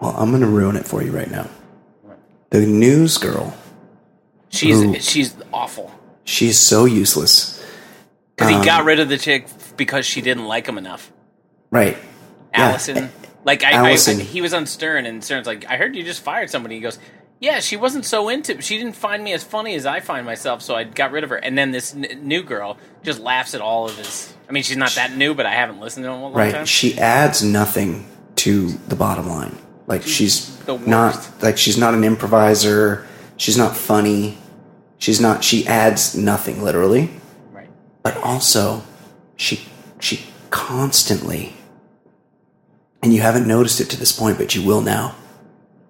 Well, I'm going to ruin it for you right now. The news girl, She's Ooh. she's awful. she's so useless. Because Um, he got rid of the chick because she didn't like him enough. Right. Yeah. Allison. Like I, Allison. I, he was on Stern, and Stern's like, "I heard you just fired somebody." He goes, "Yeah, she wasn't so into. She didn't find me as funny as I find myself, so I got rid of her." And then this n- new girl just laughs at all of his. I mean, she's not that new, but I haven't listened to him a long Right. time. She adds nothing to the bottom line. Like she's not like she's not an improviser. She's not funny. She's not she adds nothing literally. right. But also she she constantly and you haven't noticed it to this point, but you will now.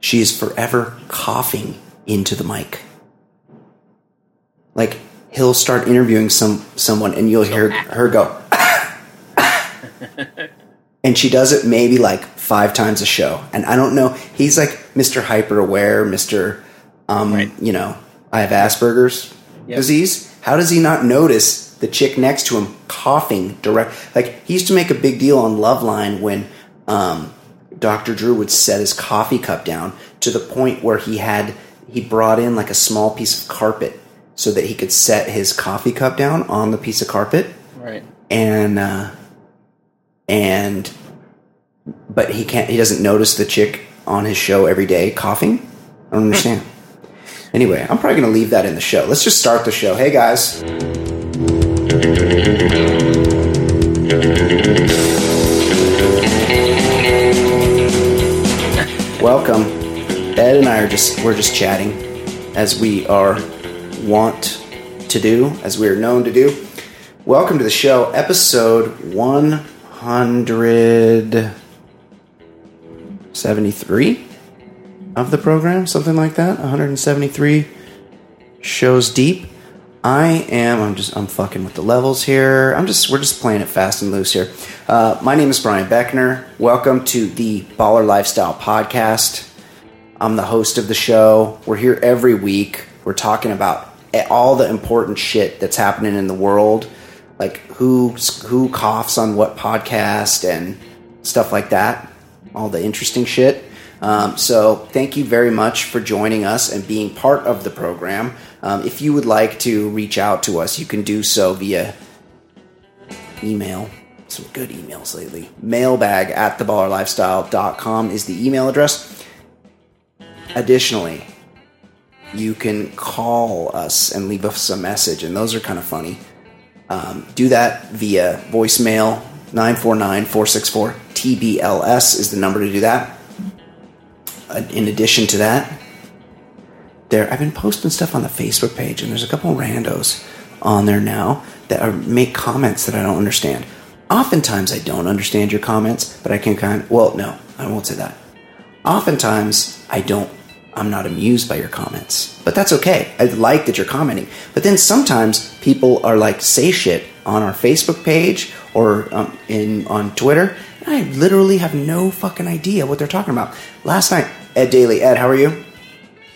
She is forever coughing into the mic. Like he'll start interviewing some someone and you'll hear her go and she does it maybe like five times a show. And I don't know. He's like Mr. Hyper Aware, Mr. Um, Right. you know, I have Asperger's Yep. disease. How does he not notice the chick next to him coughing direct? Like he used to make a big deal on Loveline when um, Dr. Drew would set his coffee cup down to the point where he had he brought in like a small piece of carpet so that he could set his coffee cup down on the piece of carpet Right. and uh, and but he can't he doesn't notice the chick on his show every day coughing? I don't understand. Anyway i'm probably going to leave that in the show. Let's just start the show. Hey guys. Welcome. Ed and i are just we're just chatting as we are want to do as we are known to do. Welcome to the show, episode 173 of the program, something like that. 173 shows deep. I am. I'm just. I'm fucking with the levels here. I'm just. We're just playing it fast and loose here. Uh, my name is Brian Beckner. Welcome to the Baller Lifestyle Podcast. I'm the host of the show. We're here every week. We're talking about all the important shit that's happening in the world, like who who coughs on what podcast and stuff like that. All the interesting shit. Um, so thank you very much for joining us and being part of the program. Um, if you would like to reach out to us, you can do so via email. Some good emails lately. Mailbag at theballerlifestyle.com is the email address. Additionally, you can call us and leave us a message, and those are kind of funny. Um, do that via voicemail 949 464 TBLS is the number to do that. Uh, in addition to that, there I've been posting stuff on the Facebook page, and there's a couple randos on there now that are, make comments that I don't understand. Oftentimes, I don't understand your comments, but I can kind. well, no, I won't say that. Oftentimes, I don't. I'm not amused by your comments, but that's okay. I like that you're commenting. But then sometimes people are like say shit on our Facebook page or um, in on Twitter. And I literally have no fucking idea what they're talking about. Last night, Ed Daly, Ed, how are you?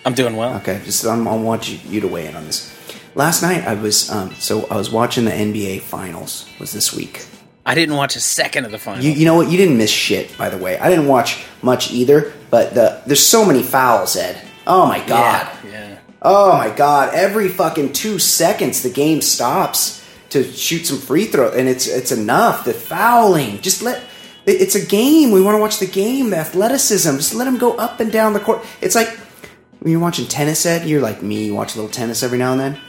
I'm doing well. Okay, just um, I want you, you to weigh in on this. Last night I was um, so I was watching the NBA Finals. Was this week? I didn't watch a second of the final. You, you know what? You didn't miss shit, by the way. I didn't watch much either, but the there's so many fouls, Ed. Oh my god. Yeah. yeah. Oh my god. Every fucking two seconds the game stops to shoot some free throw, and it's it's enough. The fouling. Just let. It's a game. We want to watch the game, the athleticism. Just let them go up and down the court. It's like when you're watching tennis, Ed. You're like me. You watch a little tennis every now and then.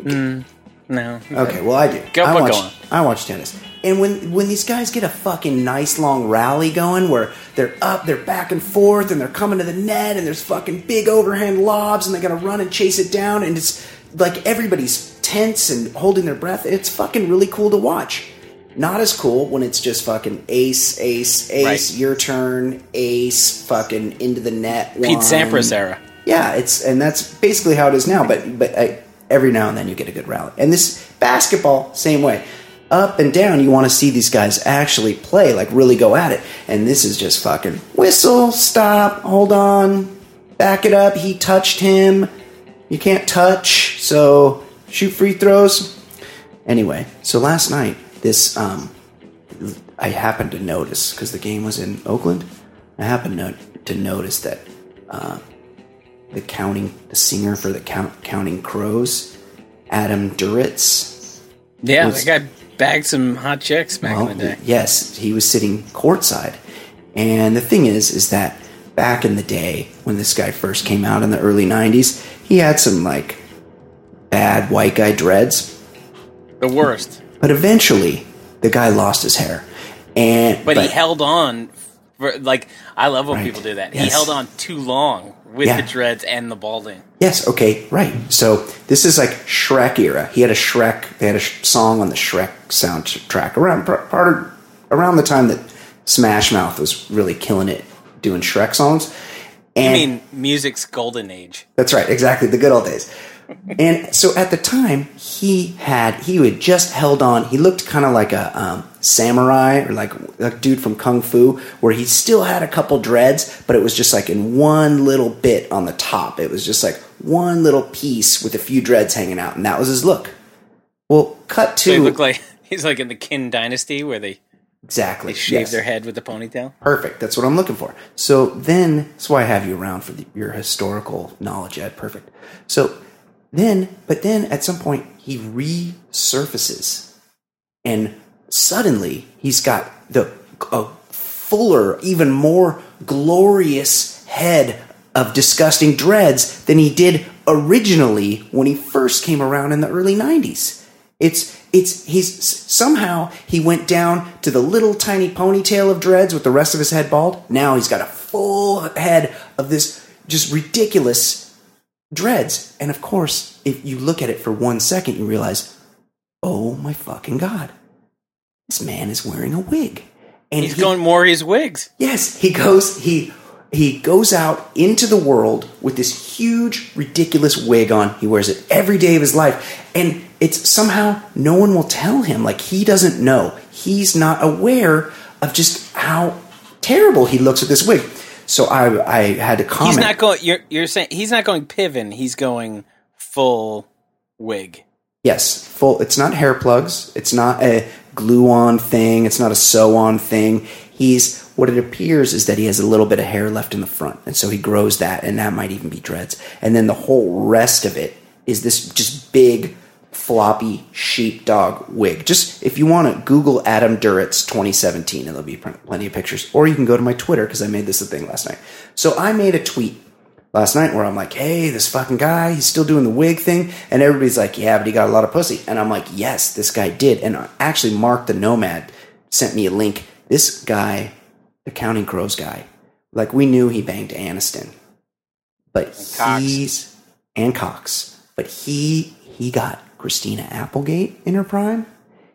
Mm, No. Okay, well I do. Go- I watch. I watch tennis, and when when these guys get a fucking nice long rally going, where they're up, they're back and forth, and they're coming to the net, and there's fucking big overhand lobs, and they got to run and chase it down, and it's like everybody's tense and holding their breath. It's fucking really cool to watch. Not as cool when it's just fucking ace, ace, ace, Right. your turn, ace, fucking into the net. Pete one. Sampras era. Yeah, it's and that's basically how it is now. But but uh, every now and then you get a good rally. And this basketball, same way, up and down. You want to see these guys actually play, like really go at it. And this is just fucking whistle, stop, hold on, back it up. He touched him. You can't touch, so shoot free throws. Anyway, so last night this um, I happened to notice because the game was in Oakland. I happened to to notice that uh, the counting, the singer for the count, Counting Crows, Adam Duritz. Yeah, Was- that guy bagged some hot chicks back Well, in the day. yes, he was sitting courtside, and the thing is, is that back in the day when this guy first came out in the early '90s, he had some like bad white guy dreads, The worst. but eventually the guy lost his hair, and But, he held on. For, like I love when Right. people do that. He held on too long with Yeah. the dreads and the balding. Yes, okay, right. So this is like Shrek era. He had a Shrek. They had a sh- song on the Shrek soundtrack around part of, around the time that Smash Mouth was really killing it doing Shrek songs. I And mean, music's golden age. that's right, exactly the good old days. And so at the time, he had he had just held on. He looked kind of like a um, samurai or like a dude from kung fu, where he still had a couple dreads, but it was just like in one little bit on the top. It was just like one little piece with a few dreads hanging out, and that was his look. Well, cut So he to looked like he's like in the Qing dynasty where they, exactly they shave yes. their head with the ponytail. Perfect. That's what I'm looking for. So then, that's why I have you around for the, your historical knowledge, Ed. Perfect. So then, but then at some point, he resurfaces, and suddenly he's got the a fuller, even more glorious head of disgusting dreads than he did originally when he first came around in the early 90s. It's it's he's somehow he went down to the little tiny ponytail of dreads with the rest of his head bald. Now he's got a full head of this just ridiculous dreads. And of course, if you look at it for one second, you realize, oh my fucking god, this man is wearing a wig. And He's he- going Maury's wigs. Yes, he goes he he goes out into the world with this huge ridiculous wig on. He wears it every day of his life and it's somehow no one will tell him like he doesn't know. He's not aware of just how terrible he looks with this wig. So I I had to comment He's not going. You're you're saying he's not going Piven. He's going full wig. Yes, full. It's not hair plugs. It's not a glue-on thing. It's not a sew-on thing. He's what it appears is that he has a little bit of hair left in the front, and so he grows that, and that might even be dreads. And then the whole rest of it is this just big, floppy sheepdog wig. Just if you want to Google Adam Duritz 2017, and there'll be plenty of pictures. Or you can go to my Twitter because I made this a thing last night. So I made a tweet last night where I'm like, hey, this fucking guy, he's still doing the wig thing. And everybody's like, yeah, but he got a lot of pussy. And I'm like, yes, this guy did. And actually, Mark the Nomad sent me a link. This guy, the Counting Crows guy, like we knew he banged Aniston, but Cox. he's and Cox, but he he got Christina Applegate in her prime.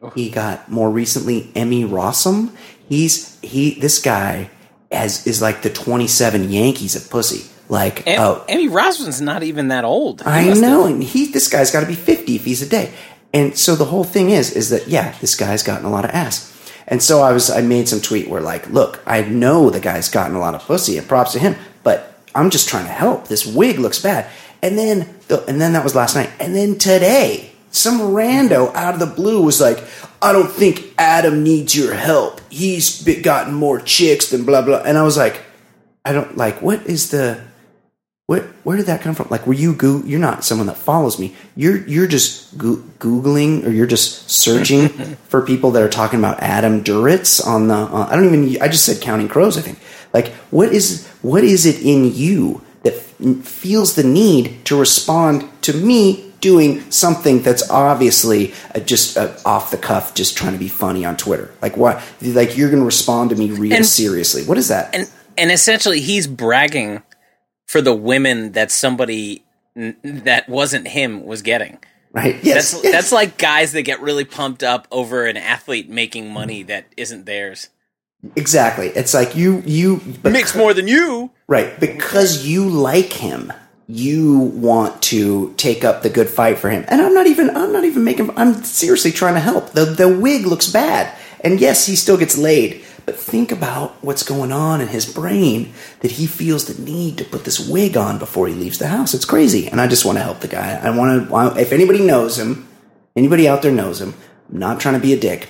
Oh. He got more recently Emmy Rossum. He's he this guy as is like the 27 Yankees of pussy. Like Em- oh, Emmy Rossum's not even that old. He I know, have- and he this guy's got to be 50 if he's a day. And so the whole thing is is that yeah, this guy's gotten a lot of ass. And so I was I made some tweet where like, look, I know the guy's gotten a lot of pussy, and props to him, but I'm just trying to help. This wig looks bad. And then the, and then that was last night. And then today, some rando out of the blue was like, I don't think Adam needs your help. He's gotten more chicks than blah blah. And I was like, I don't like what is the where where did that come from? Like, were you go? You're not someone that follows me. You're you're just go- googling or you're just searching for people that are talking about Adam Duritz on the. Uh, I don't even. I just said Counting Crows. I think. Like, what is what is it in you that f- feels the need to respond to me doing something that's obviously uh, just uh, off the cuff, just trying to be funny on Twitter? Like, what? Like, you're going to respond to me real And- seriously? What is that? and and essentially he's bragging for the women that somebody that wasn't him was getting. right? Yes. That's yes. that's like guys that get really pumped up over an athlete making money that isn't theirs. Exactly. It's like you you but, Makes more than you. right because you like him. You want to take up the good fight for him, and I'm not even. I'm not even making. I'm seriously trying to help. the The wig looks bad, and yes, he still gets laid. But think about what's going on in his brain that he feels the need to put this wig on before he leaves the house. It's crazy, and I just want to help the guy. I want to. If anybody knows him, anybody out there knows him. I'm not trying to be a dick.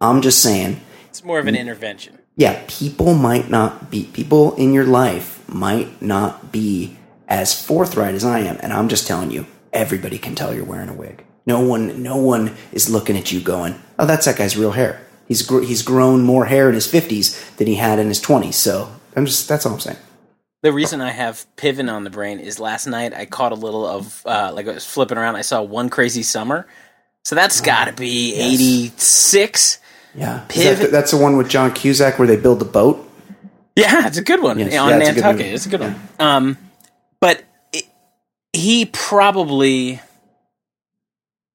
I'm just saying It's more of an intervention. yeah, people might not be people in your life might not be as forthright as I am, and I'm just telling you, everybody can tell you're wearing a wig. No one, no one is looking at you going, "Oh, that's that guy's real hair." He's gr- he's grown more hair in his 50s than he had in his 20s. So I'm just that's all I'm saying. The reason I have Piven on the brain is last night I caught a little of uh, like I was flipping around. I saw One Crazy Summer, so that's got to be yes. eighty six. Yeah, Is that that's the one with John Cusack where they build the boat. Yeah, it's a good one Yes. on Yeah, it's a good Nantucket. It's a good one. Um, but it, he probably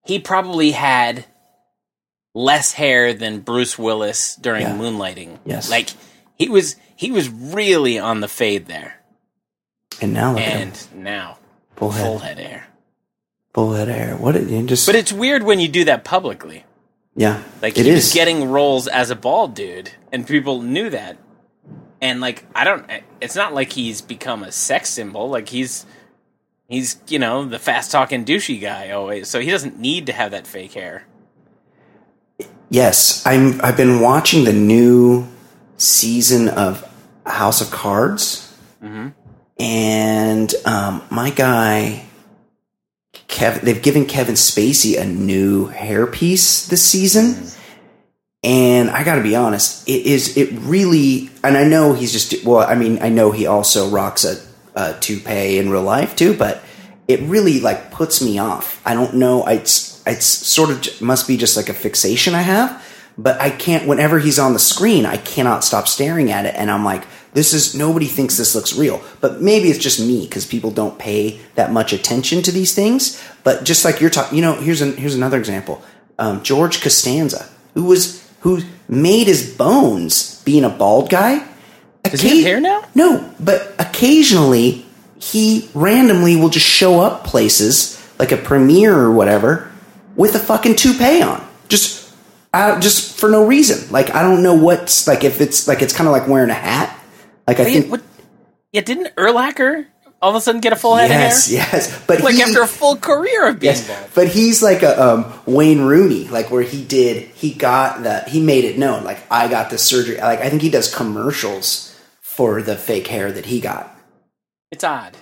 he probably had less hair than Bruce Willis during Yeah. Moonlighting. Yes. like he was he was really on the fade there, And now look at him, and now full head, full head hair. full head hair. What? You just But it's weird when you do that publicly. yeah, Like it he is was getting roles as a bald dude, and people knew that. And like I don't, eh, it's not like he's become a sex symbol. Like he's he's you know the fast talking douchey guy always. So he doesn't need to have that fake hair. Yes, I'm. I've been watching the new season of House of Cards, mm-hmm. and um, my guy, Kevin. They've given Kevin Spacey a new hairpiece this season, mm-hmm. And I got to be honest, it is. It really, and I know he's just. Well, I mean, I know he also rocks a, a toupee in real life too, but it really like puts me off. I don't know. It's it's sort of must be just like a fixation I have, but I can't. Whenever he's on the screen, I cannot stop staring at it, and I'm like, this is nobody thinks this looks real, but maybe it's just me because people don't pay that much attention to these things. But just like you're talking, you know, here's an, here's another example. Um, George Costanza, who was who made his bones being a bald guy. Does he have hair now? No, but occasionally he randomly will just show up places like a premiere or whatever with a fucking toupee on, just uh, just for no reason. Like I don't know what's like if it's like it's kind of like wearing a hat. Like I Wait, think what? Yeah, didn't Urlacher all of a sudden get a full head yes, of hair? yes, but Like he, after a full career of being Yes, bald. but he's like a um, Wayne Rooney, like where he did, he got that, he made it known, like I got the surgery. Like I think he does commercials for the fake hair that he got. It's odd.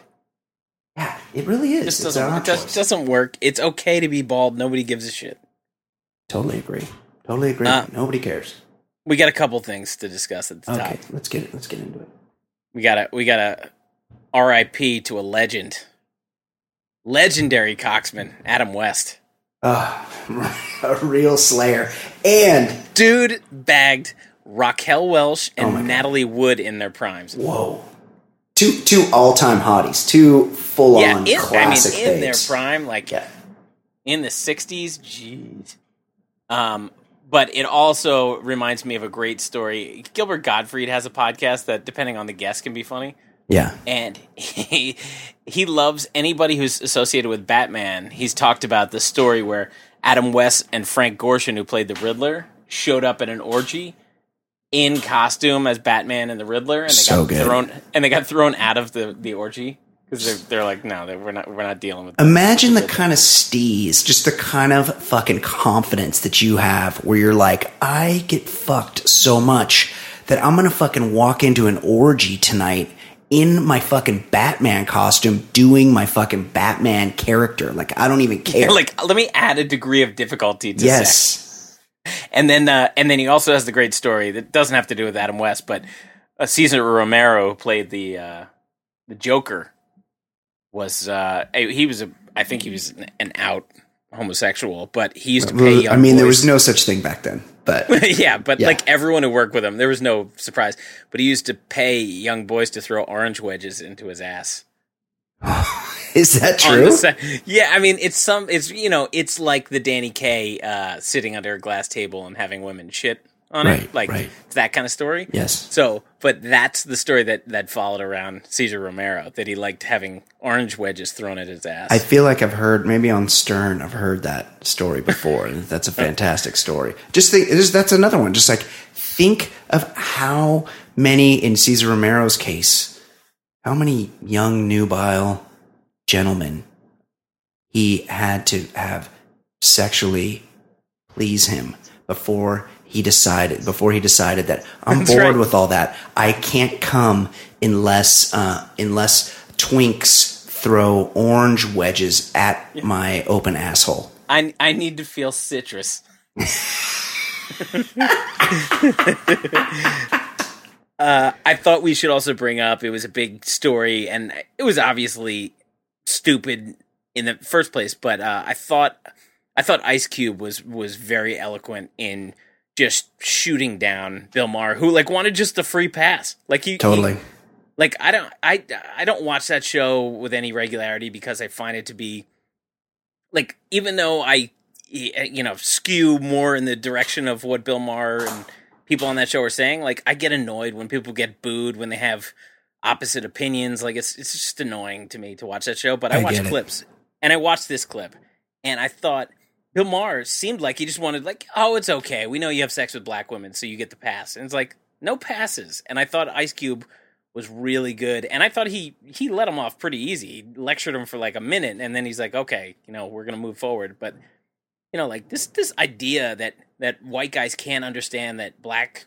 Yeah, it really is. It doesn't. It just doesn't work. It's okay to be bald. Nobody gives a shit. Totally agree. Totally agree. Uh, Nobody cares. We got a couple things to discuss at the Okay, top. let's get it. Let's get into it. We got to we got to R.I.P. to a legend, legendary coxman Adam West. Ah, a real slayer. And Dude bagged Raquel Welch Oh my and God. Natalie Wood in their primes. whoa, two two all time hotties, two full yeah, on I classic mean in their prime, like Yeah. in the '60s. Jeez. Um, but it also reminds me of a great story. Gilbert Gottfried has a podcast that, depending on the guest, can be funny. Yeah. and he he loves anybody who's associated with Batman. He's talked about the story where Adam West and Frank Gorshin, who played the Riddler, showed up at an orgy in costume as Batman and the Riddler, and they So got good. thrown and they got thrown out of the the orgy because they're they're like, no, we're not we're not dealing with. That. Imagine the kind of steez, just the kind of fucking confidence that you have where you're like, I get fucked so much that I'm gonna fucking walk into an orgy tonight in my fucking Batman costume doing my fucking Batman character. Like, I don't even care. like, let me add a degree of difficulty to sex. yes. And then, uh, and then he also has the great story that doesn't have to do with Adam West, but uh, Cesar Romero who played the uh, the Joker. Was uh, he was a? I think he was an, an out homosexual, but he used to pay. I mean, there was no such thing back then, but yeah, but Yeah. like everyone who worked with him, there was no surprise. But he used to pay young boys to throw orange wedges into his ass. is that true? Yeah, I mean, it's some, it's you know, it's like the Danny Kaye uh, sitting under a glass table and having women shit on Right, it, like right. that kind of story. Yes. So, but that's the story that that followed around Cesar Romero that he liked having orange wedges thrown at his ass. I feel like I've heard maybe on Stern I've heard that story before, and that's a fantastic story. Just think, that's another one. Just like think of how many in Cesar Romero's case, how many young nubile gentlemen he had to have sexually please him before he decided before he decided that I'm That's bored right. with all that. I can't come unless uh, unless Twinks throw orange wedges at my open asshole. I I need to feel citrus. uh, I thought we should also bring up it was a big story, and it was obviously stupid in the first place. But uh, I thought I thought Ice Cube was was very eloquent in just shooting down Bill Maher, who like wanted just a free pass. Like he he- Totally. like I don't I I don't watch that show with any regularity because I find it to be like even though I eh, you know skew more in the direction of what Bill Maher and people on that show are saying like I get annoyed when people get booed when they have opposite opinions like it's it's just annoying to me to watch that show but I, I watch clips and I watched this clip and I thought Bill Maher seemed like he just wanted like oh it's okay we know you have sex with black women so you get the pass and it's like no passes and I thought Ice Cube was really good, and I thought he he let him off pretty easy. He lectured him for like a minute, and then he's like, "Okay, you know, we're gonna move forward." But you know, like this this idea that that white guys can't understand that black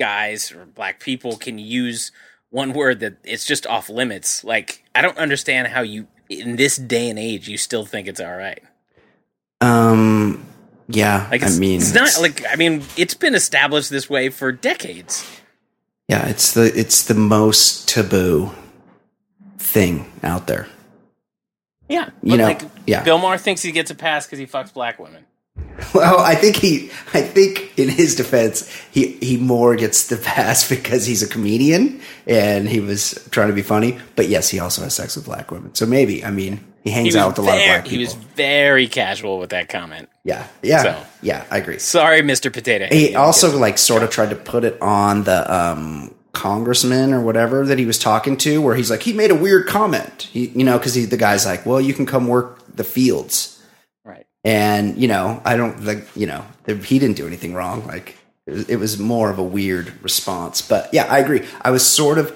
guys or black people can use one word that it's just off limits. Like, I don't understand how you in this day and age you still think it's all right. Um. Yeah. Like, I mean, it's not like I mean, it's been established this way for decades. yeah. It's the it's the most taboo thing out there. Yeah, You know, like, yeah. Bill Maher thinks he gets a pass because he fucks black women. Well, I think he, I think in his defense, he he more gets the pass because he's a comedian and he was trying to be funny. But yes, he also has sex with black women. So maybe, I mean, he hangs He out with a lot of black He was very casual with that comment. yeah, yeah, So- yeah. I agree. Sorry, Mr. Potato Head. He also like sort of tried to put it on the um, congressman or whatever that he was talking to, where he's like, he made a weird comment. He, you know, because the guy's like, well, you can come work the fields. right. and you know i don't like you know he didn't do anything wrong like it was, it was more of a weird response but yeah i agree i was sort of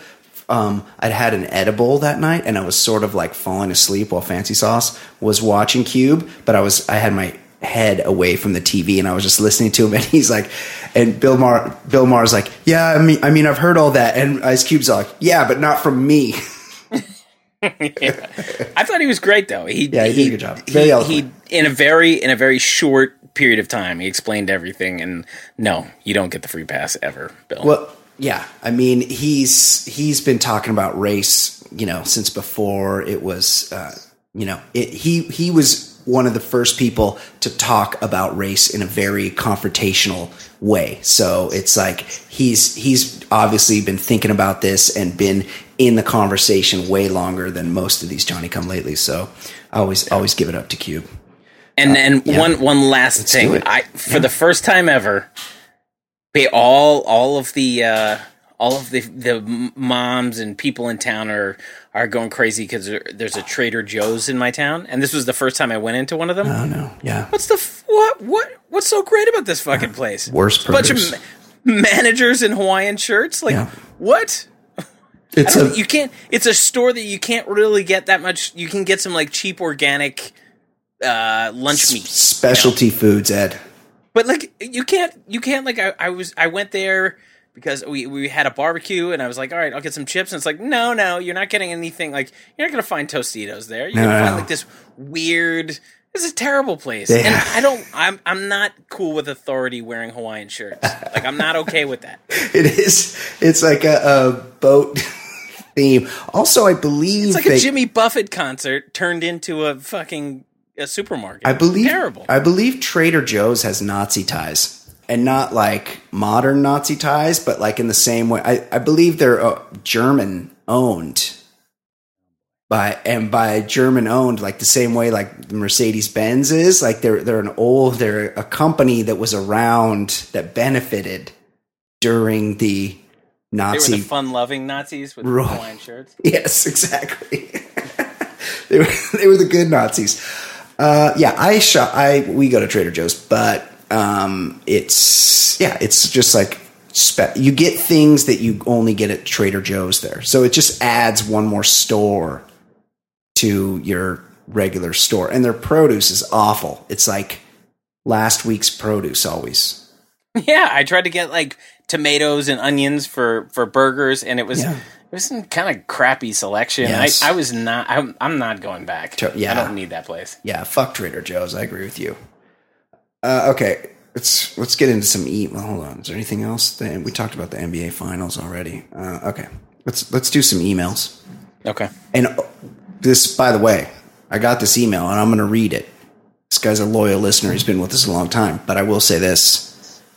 um, i'd had an edible that night and i was sort of like falling asleep while fancy sauce was watching cube but i was i had my head away from the tv and i was just listening to him and he's like and bill maher bill maher's like yeah i mean i mean i've heard all that and ice cube's like yeah but not from me Yeah. I thought he was great though. He Yeah, he did a good job. Very he, he in a very in a very short period of time he explained everything and no, you don't get the free pass ever, Bill. Well, yeah. I mean, he's he's been talking about race, you know, since before it was, uh, you know, it, he he was one of the first people to talk about race in a very confrontational way. So it's like he's he's obviously been thinking about this and been in the conversation way longer than most of these Johnny Come Lately. So I always always give it up to Cube. And then uh, yeah. one one last do thing. I for the first time ever, all all of the uh, all of the the moms and people in town are are going crazy because there, there's a Trader Joe's in my town, and this was the first time I went into one of them. Oh no, yeah. What's the f- what what what's so great about this fucking place? Worst bunch of ma- managers in Hawaiian shirts. Like Yeah. what? It's a you can't. It's a store that you can't really get that much. You can get some like cheap organic uh lunch meat, specialty foods, Ed. But like you can't. You can't like I, I was. I went there because we we had a barbecue and I was like, all right, I'll get some chips. And it's like, no, no, you're not getting anything. Like you're not gonna find Tostitos there. You're No, gonna no, find like this weird. This is a terrible place, They and I don't. I'm I'm not cool with authority wearing Hawaiian shirts. Like I'm not okay with that. It is. It's like a, a boat theme. Also, I believe It's like they, a Jimmy Buffett concert turned into a fucking a supermarket. I believe terrible. I believe Trader Joe's has Nazi ties, and not like modern Nazi ties, but like in the same way. I, I believe they're uh, German owned. By and by German owned, like the same way like Mercedes Benz is, like they're they're an old they're a company that was around that benefited during the they were Nazi the fun-loving Nazis with. Hawaiian shirts. Yes, exactly. they were they were the good Nazis. Uh, yeah, I shop. I we go to Trader Joe's, but um, it's yeah, it's just like spe- you get things that you only get at Trader Joe's there. So it just adds one more store to your regular store, and their produce is awful. It's like last week's produce always. Yeah, I tried to get like tomatoes and onions for for burgers, and it was Yeah. It was some kind of crappy selection. Yes. I, I was not. I'm, I'm not going back. Yeah. I don't need that place. Yeah, fuck Trader Joe's. I agree with you. Uh, okay, let's let's get into some eat. Well, hold on. Is there anything else? Then we talked about the NBA Finals already. Uh, okay, let's let's do some emails. Okay. And uh, this, by the way, I got this email and I'm going to read it. This guy's a loyal listener. He's been with us a long time. But I will say this: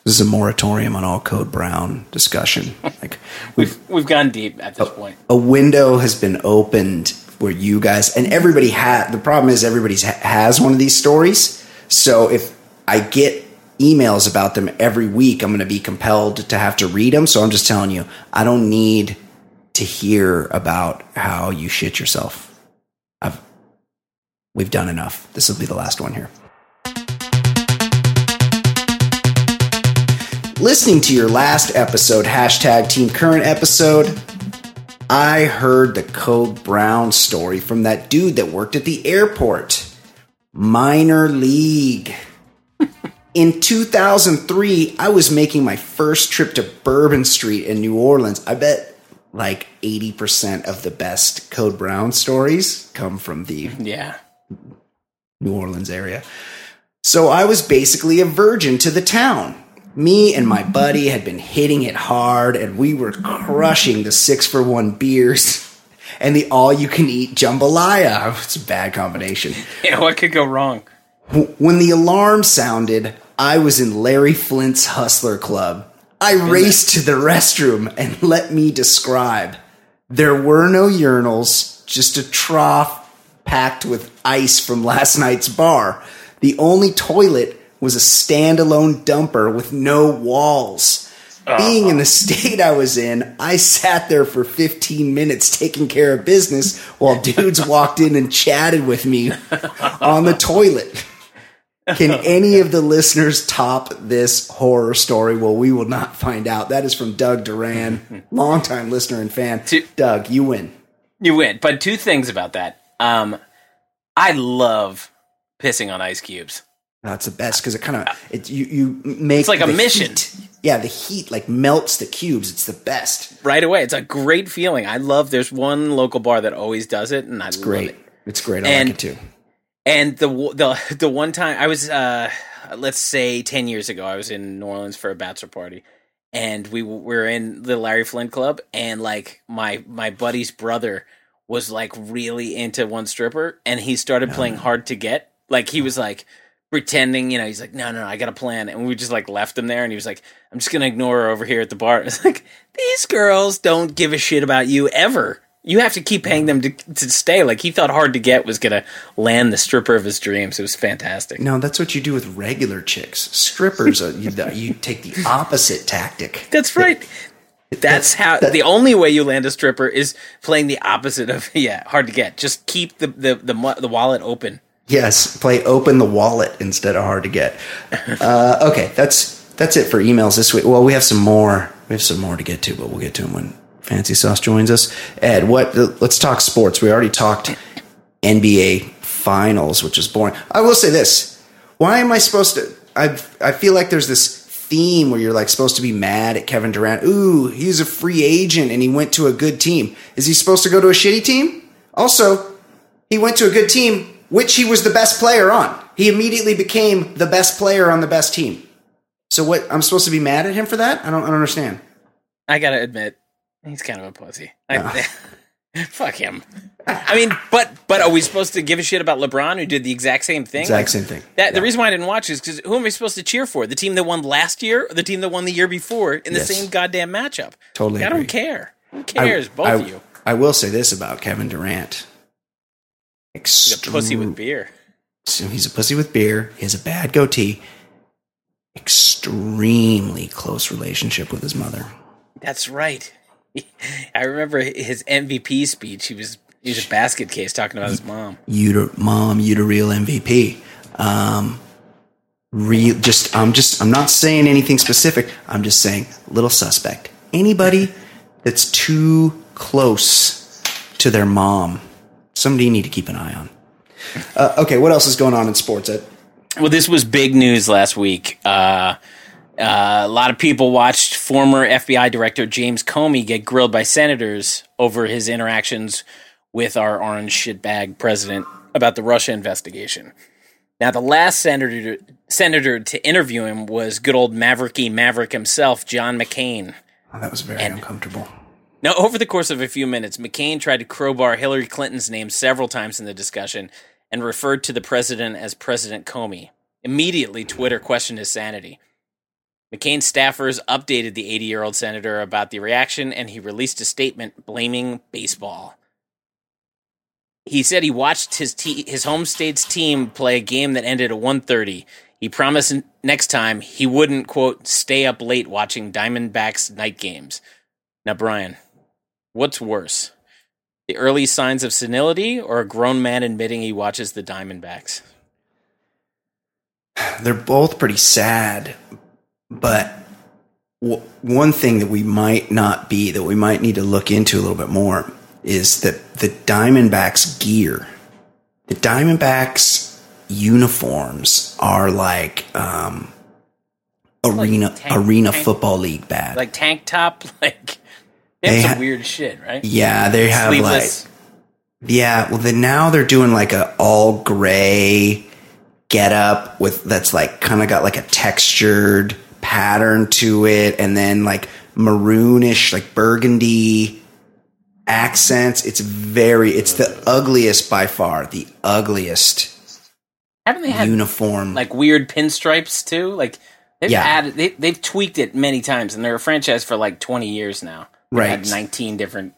this is a moratorium on all Code Brown discussion. Like we've We've gone deep at this point. a window has been opened where you guys and everybody had the problem is everybody has one of these stories. So if i get emails about them every week i'm going to be compelled to have to read them so i'm just telling you i don't need to hear about how you shit yourself. I've, we've done enough. This will be the last one here listening to your last episode hashtag team current episode I heard the Code Brown story from that dude that worked at the airport. Minor league. In 2003, I was making my first trip to Bourbon Street in New Orleans. I bet like 80% of the best Code Brown stories come from the Yeah. New Orleans area. So I was basically a virgin to the town. Me and my buddy had been hitting it hard, and we were crushing the six for one beers and the all you can eat jambalaya. It's a bad combination. Yeah. What could go wrong? When the alarm sounded, I was in Larry Flynt's Hustler Club. I raced to the restroom and let me describe. There were no urinals, just a trough packed with ice from last night's bar. The only toilet was a standalone dumper with no walls. Being in the state I was in, I sat there for 15 minutes taking care of business while dudes walked in and chatted with me on the toilet. Can any of the listeners top this horror story? Well, we will not find out. That is from Doug Duran, longtime listener and fan. Two- Doug, you win. You win. But two things about that. Um, I love pissing on ice cubes. That's the best because it kind of it you you make It's like a mission. heat- yeah, the heat like melts the cubes. It's the best. right away. It's a great feeling. I love. There's one local bar that always does it, and I love Great. it. It's great. I And- like it too. And the the the one time I was, uh, let's say, ten years ago, I was in New Orleans for a bachelor party, and we were in the Larry Flynt Club, and like my my buddy's brother was like really into one stripper, and he started playing hard to get. Like he was like pretending, you know, he's like, no, no, no, I got a plan, and we just like left him there, and he was like, I'm just gonna ignore her over here at the bar. It's like these girls don't give a shit about you ever. You have to keep paying them to, to stay. Like he thought hard to get was gonna land the stripper of his dreams. It was fantastic. No, that's what you do with regular chicks. Strippers, uh, you, you take the opposite tactic. That's right. That's how the only way you land a stripper is playing the opposite of yeah, hard to get. Just keep the the the, the wallet open. Yes, play open the wallet instead of hard to get. Uh, okay, that's that's it for emails this week. Well, we have some more. We have some more to get to, but we'll get to them when Fancy Sauce joins us. Ed, what? Let's talk sports. We already talked NBA Finals, which is boring. I will say this: Why am I supposed to? I I feel like there's this theme where you're like supposed to be mad at Kevin Durant. Ooh, he's a free agent and he went to a good team. Is he supposed to go to a shitty team? Also, he went to a good team, which he was the best player on. He immediately became the best player on the best team. So what? I'm supposed to be mad at him for that? I don't, I don't understand. I gotta admit, he's kind of a pussy. I, fuck him. I mean, but but are we supposed to give a shit about LeBron who did the exact same thing? Exact same thing. That the reason why I didn't watch is because who am I supposed to cheer for? The team that won last year, or the team that won the year before in the Yes. same goddamn matchup? Totally I agree. don't care. Who cares? Both I, of you. I will say this about Kevin Durant. He's a pussy with beer. So he's a pussy with beer. He has a bad goatee. Extremely close relationship with his mother. That's right. I remember his MVP speech. He was he was a basket case talking about his mom. You to mom, you to real MVP. Um, real, just I'm just I'm not saying anything specific. I'm just saying little suspect. Anybody that's too close to their mom, somebody you need to keep an eye on. Uh, okay, what else is going on in sports? Ed? Well, this was big news last week. Uh, Uh, a lot of people watched former FBI Director James Comey get grilled by senators over his interactions with our orange shitbag president about the Russia investigation. Now, the last senator senator to interview him was good old Mavericky Maverick himself, John McCain. Oh, that was very And- uncomfortable. Now, over the course of a few minutes, McCain tried to crowbar Hillary Clinton's name several times in the discussion and referred to the president as President Comey. Immediately, Twitter questioned his sanity. McCain's staffers updated the 80 year old senator about the reaction, and he released a statement blaming baseball. He said he watched his his home state's team play a game that ended at 1:30. He promised next time he wouldn't quote stay up late watching Diamondbacks night games. Now, Brian, what's worse? The early signs of senility or a grown man admitting he watches the Diamondbacks? They're both pretty sad, but w- one thing that we might not be that we might need to look into a little bit more is that the Diamondbacks gear. The Diamondbacks uniforms are like um, arena tank- arena tank- football league bad. Like tank top, like they have They some ha- weird shit, right? yeah, they have Sleeveless. like Yeah, well then now they're doing like a all gray get up with that's like kind of got like a textured pattern to it and then like maroonish like burgundy accents. It's very it's the ugliest by far, the ugliest Haven't they had uniform. like weird pinstripes too? Like they've Yeah. added, they, they've tweaked it many times, and they're a franchise for like twenty years now. Right. had nineteen different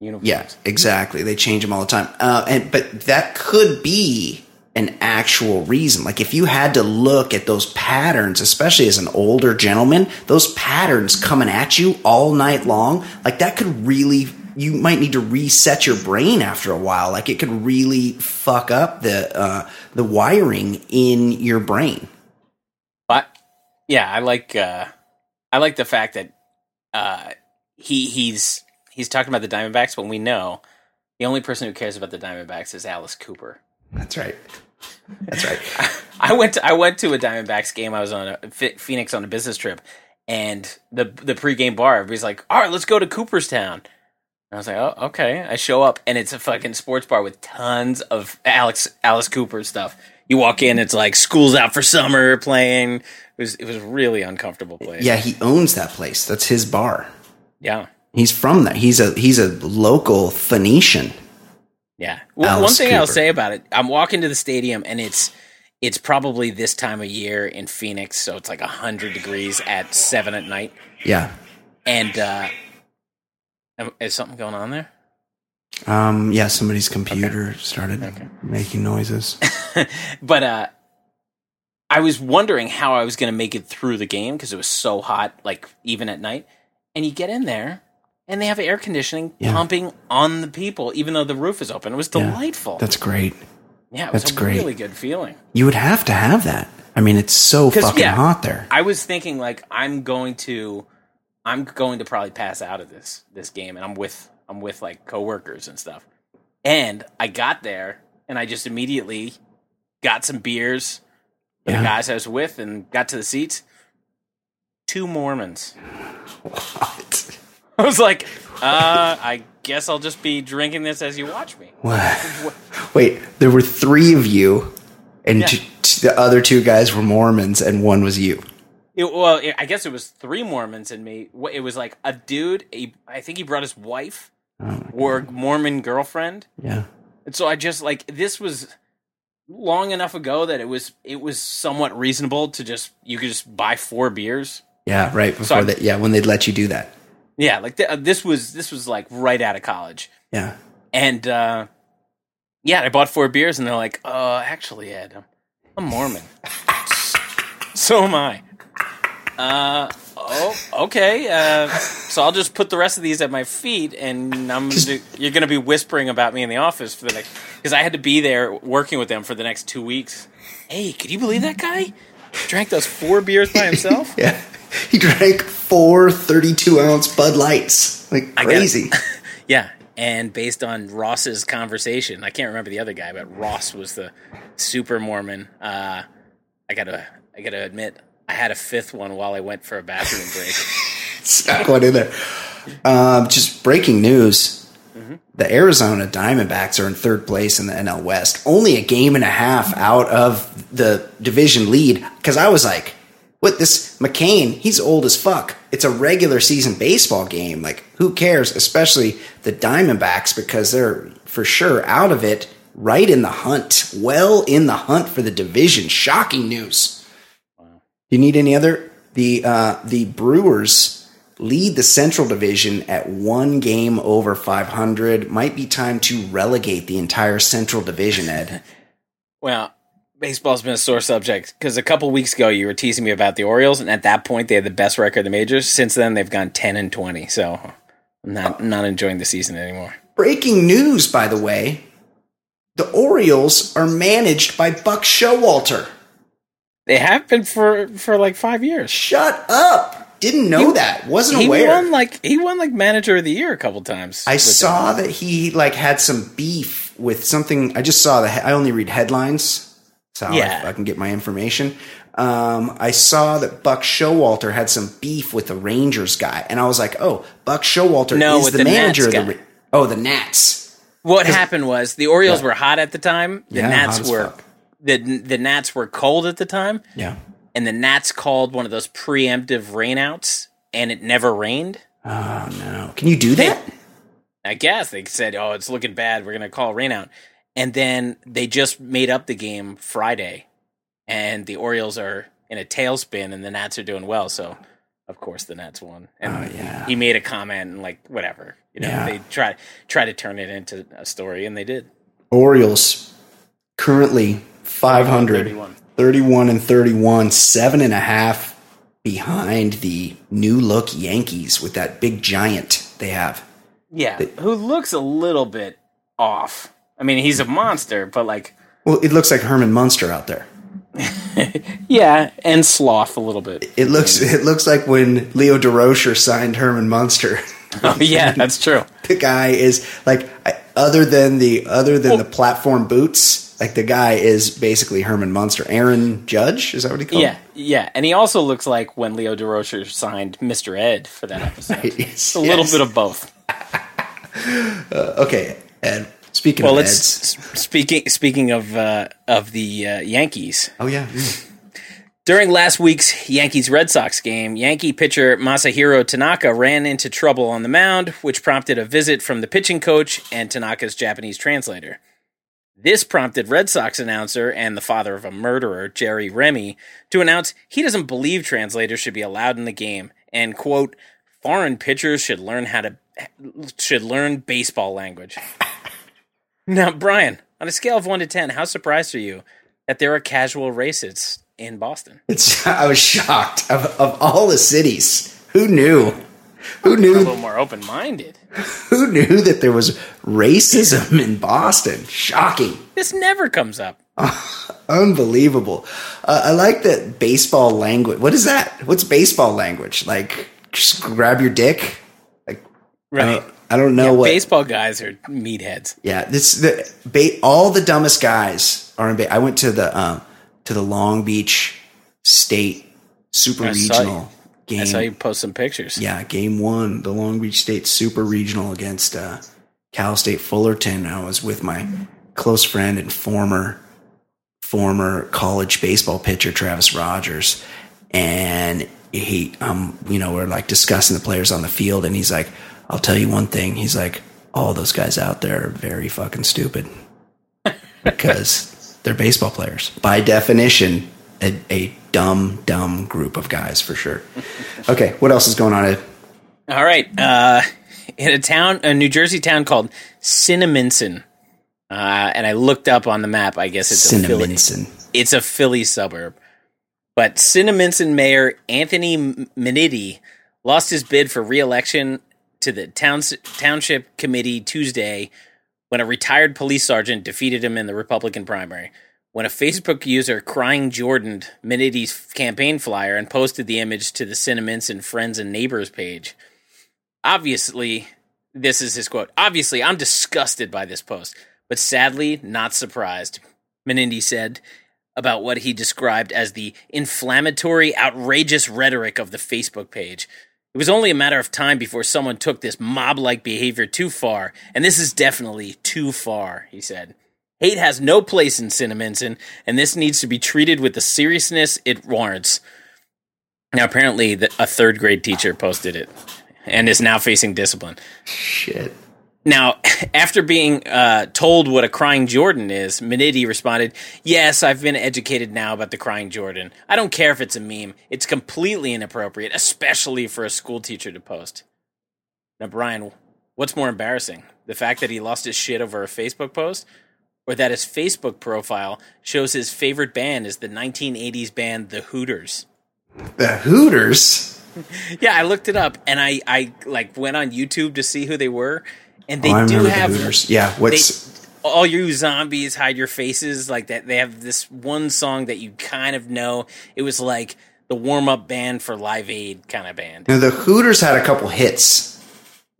uniforms. Yeah, exactly. They change them all the time. Uh, and but that could be an actual reason. Like if you had to look at those patterns, especially as an older gentleman, those patterns coming at you all night long, like that could really. You might need to reset your brain after a while. Like it could really fuck up the uh, the wiring in your brain. But yeah, I like uh I like the fact that uh he he's he's talking about the Diamondbacks, but we know the only person who cares about the Diamondbacks is Alice Cooper. That's right. That's right. I went to I went to a Diamondbacks game. I was on a Phoenix on a business trip, and the the pregame bar. Everybody's like, "All right, let's go to Cooperstown." And I was like, "Oh, okay." I show up, and it's a fucking sports bar with tons of Alex Alice Cooper stuff. You walk in, it's like "School's Out for Summer" playing. It was it was a really uncomfortable place. Yeah, he owns that place. That's his bar. Yeah, He's from that. He's a he's a local Phoenician. yeah. Well, one thing I'll say about it, I'm walking to the stadium, and it's it's probably this time of year in Phoenix, so it's like hundred degrees at seven at night. Yeah. And uh is something going on there? Um, yeah, somebody's computer started Okay. making noises. but uh I was wondering how I was going to make it through the game because it was so hot like even at night. And you get in there and they have air conditioning Yeah. pumping on the people even though the roof is open. It was Yeah. delightful. That's great. yeah, it was that's a great. really good feeling. You would have to have that. I mean, it's so fucking yeah. hot there. I was thinking like I'm going to I'm going to probably pass out of this this game and I'm with I'm with like coworkers and stuff. And I got there and I just immediately got some beers Yeah. the guys I was with and got to the seats. Two Mormons. What? I was like, uh, I guess I'll just be drinking this as you watch me. What? Wait, there were three of you, and Yeah. t- t- the other two guys were Mormons, and one was you. It, well, it, I guess it was three Mormons and me. It was like a dude. He, I think he brought his wife Oh, or Mormon girlfriend. yeah. And so I just like this was long enough ago that it was it was somewhat reasonable to just you could just buy four beers. Yeah, right before I'm- that. Yeah, when they'd let you do that. Yeah, like th- uh, this was this was like right out of college. Yeah. And uh yeah, I bought four beers and they're like, "Uh, actually, Ed, I'm, I'm Mormon." so am I. Uh oh, okay. Uh so I'll just put the rest of these at my feet and I'm you're going to be whispering about me in the office for the next cuz I had to be there working with them for the next 2 weeks. Hey, could you believe that guy? Drank those four beers by himself? Yeah. He drank four 32 ounce Bud Lights. Like I get crazy. Yeah, and based on Ross's conversation, I can't remember the other guy, but Ross was the super Mormon. Uh, I gotta, I gotta admit, I had a fifth one while I went for a bathroom break. Snuck one in there. Um, just breaking news. The Arizona Diamondbacks are in third place in the NL West, only a game and a half out of the division lead. Because I was like, what this McCain, he's old as fuck. It's a regular season baseball game. Like, who cares? Especially the Diamondbacks because they're for sure out of it, right in the hunt, well in the hunt for the division. Shocking news. Do you need any other? The uh, the Brewers lead the Central Division at one game over 500. Might be time to relegate the entire Central Division, Ed. Well, baseball's been a sore subject because a couple weeks ago you were teasing me about the Orioles, and at that point they had the best record in the majors. Since then, they've gone ten and twenty. So I'm not I'm not enjoying the season anymore. Breaking news, by the way. The Orioles are managed by Buck Showalter. They have been for for like five years. Shut up. Didn't know He- that. Wasn't He aware. won like he won like manager of the year a couple times. I saw that he like had some beef with something. I just saw the. he- I only read headlines, so Yeah. I, I can get my information. Um, I saw that Buck Showalter had some beef with the Rangers guy, and I was like, "Oh, Buck Showalter No, is the, the manager of the." Ra- Oh, the Nats. What happened was the Orioles Yeah. were hot at the time. The Yeah, Nats were fuck. the the Nats were cold at the time, Yeah. And the Nats called one of those preemptive rainouts, and it never rained. Oh no! Can you do that? I guess they said, "Oh, it's looking bad. We're going to call rainout," and then they just made up the game Friday, and the Orioles are in a tailspin, and the Nats are doing well. So, of course, the Nats won. And Oh, yeah. he made a comment and like whatever, you know, Yeah. they try try to turn it into a story, and they did. Orioles currently 500, 31. 31 and 31, seven and a half behind the new look Yankees with that big giant they have. Yeah, who looks a little bit off. I mean, he's a monster, but like, Well, it looks like Herman Munster out there. yeah, and sloth a little bit. It looks it looks like when Leo Durocher signed Herman Munster. Oh, yeah, that's true. the guy is like other than the other than the platform boots, like the guy is basically Herman Munster. Aaron Judge is that what he called? Yeah, yeah, and he also looks like when Leo Durocher signed Mr. Ed for that episode. Yes, a little yes. bit of both. Okay, Ed. Speaking Well, of let's Eds, speaking speaking of uh, of the uh, Yankees. oh yeah, mm. During last week's Yankees Red Sox game, Yankee pitcher Masahiro Tanaka ran into trouble on the mound, which prompted a visit from the pitching coach and Tanaka's Japanese translator. This prompted Red Sox announcer and the father of a murderer, Jerry Remy, to announce he doesn't believe translators should be allowed in the game and quote, foreign pitchers should learn how to should learn baseball language. now, Brian, on a scale of 1 to 10, how surprised are you that there are casual racists in Boston? it's I was shocked of of all the cities. Who knew? Who knew? a little more open minded. Who knew that there was racism in Boston? Shocking. This never comes up. Unbelievable. Uh, I like that baseball language. What is that? What's baseball language? Like, just grab your dick? Like, I Right. don't, I don't know Yeah, what. baseball guys are meatheads. Yeah, this the ba- all the dumbest guys are in. Ba- I went to the um, to the Long Beach State Super Regional game. I saw you post some pictures. Yeah, game one, the Long Beach State Super Regional against uh, Cal State Fullerton. I was with my close friend and former former college baseball pitcher Travis Rogers, and he, um, you know, we're like discussing the players on the field, and he's like, "I'll tell you one thing." He's like, "All those guys out there are very fucking stupid because they're baseball players by definition." A, a dumb, dumb group of guys for sure. Okay, what else is going on? Ed? All right. Uh, in a town, a New Jersey town called Cinnaminson. Uh, and I looked up on the map. I guess it's a Philly, Cinnaminson. it's a Philly suburb. But Cinnaminson Mayor Anthony Minniti lost his bid for re-election to the towns, township committee Tuesday when a retired police sergeant defeated him in the Republican primary. When a Facebook user crying Jordan Minniti's campaign flyer and posted the image to the Cinnaminson friends and neighbors page. Obviously, this is his quote. Obviously, I'm disgusted by this post, but sadly, not surprised. Menindi said, about what he described as the inflammatory, outrageous rhetoric of the Facebook page. It was only a matter of time before someone took this mob like behavior too far, and this is definitely too far, he said. Hate has no place in Cinnaminson, and this needs to be treated with the seriousness it warrants. Now, apparently, the, a third grade teacher posted it and is now facing discipline. Shit. Now, after being uh, told what a crying Jordan is, Menidi responded, Yes, I've been educated now about the crying Jordan. I don't care if it's a meme. It's completely inappropriate, especially for a school teacher to post. Now, Brian, what's more embarrassing? The fact that he lost his shit over a Facebook post? Or that his Facebook profile shows his favorite band is the 1980s band The Hooters? The Hooters? yeah, I looked it up and I, I like went on YouTube to see who they were and they Oh, do remember the have Hooters. Yeah, what's they- all you zombies hide your faces like that they have this one song that you kind of know it was like the warm-up band for live aid kind of band Now, the Hooters had a couple hits.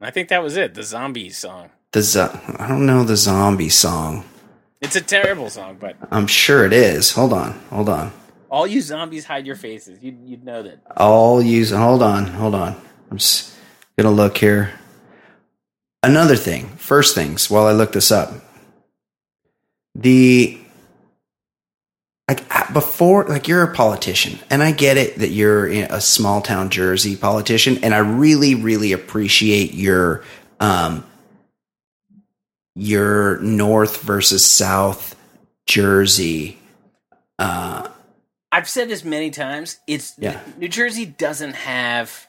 i think that was it the zombies song The zo- I don't know the zombie song. It's a terrible song but I'm sure it is. Hold on, hold on. all you zombies hide your faces you'd, you'd know that I'll use. Hold on, hold on. I'm just gonna look here. Another thing. First things. While I look this up, the like before, like you're a politician, and I get it that you're a small town Jersey politician, and I really, really appreciate your um your North versus South Jersey. Uh, i've said this many times it's Yeah. new jersey doesn't have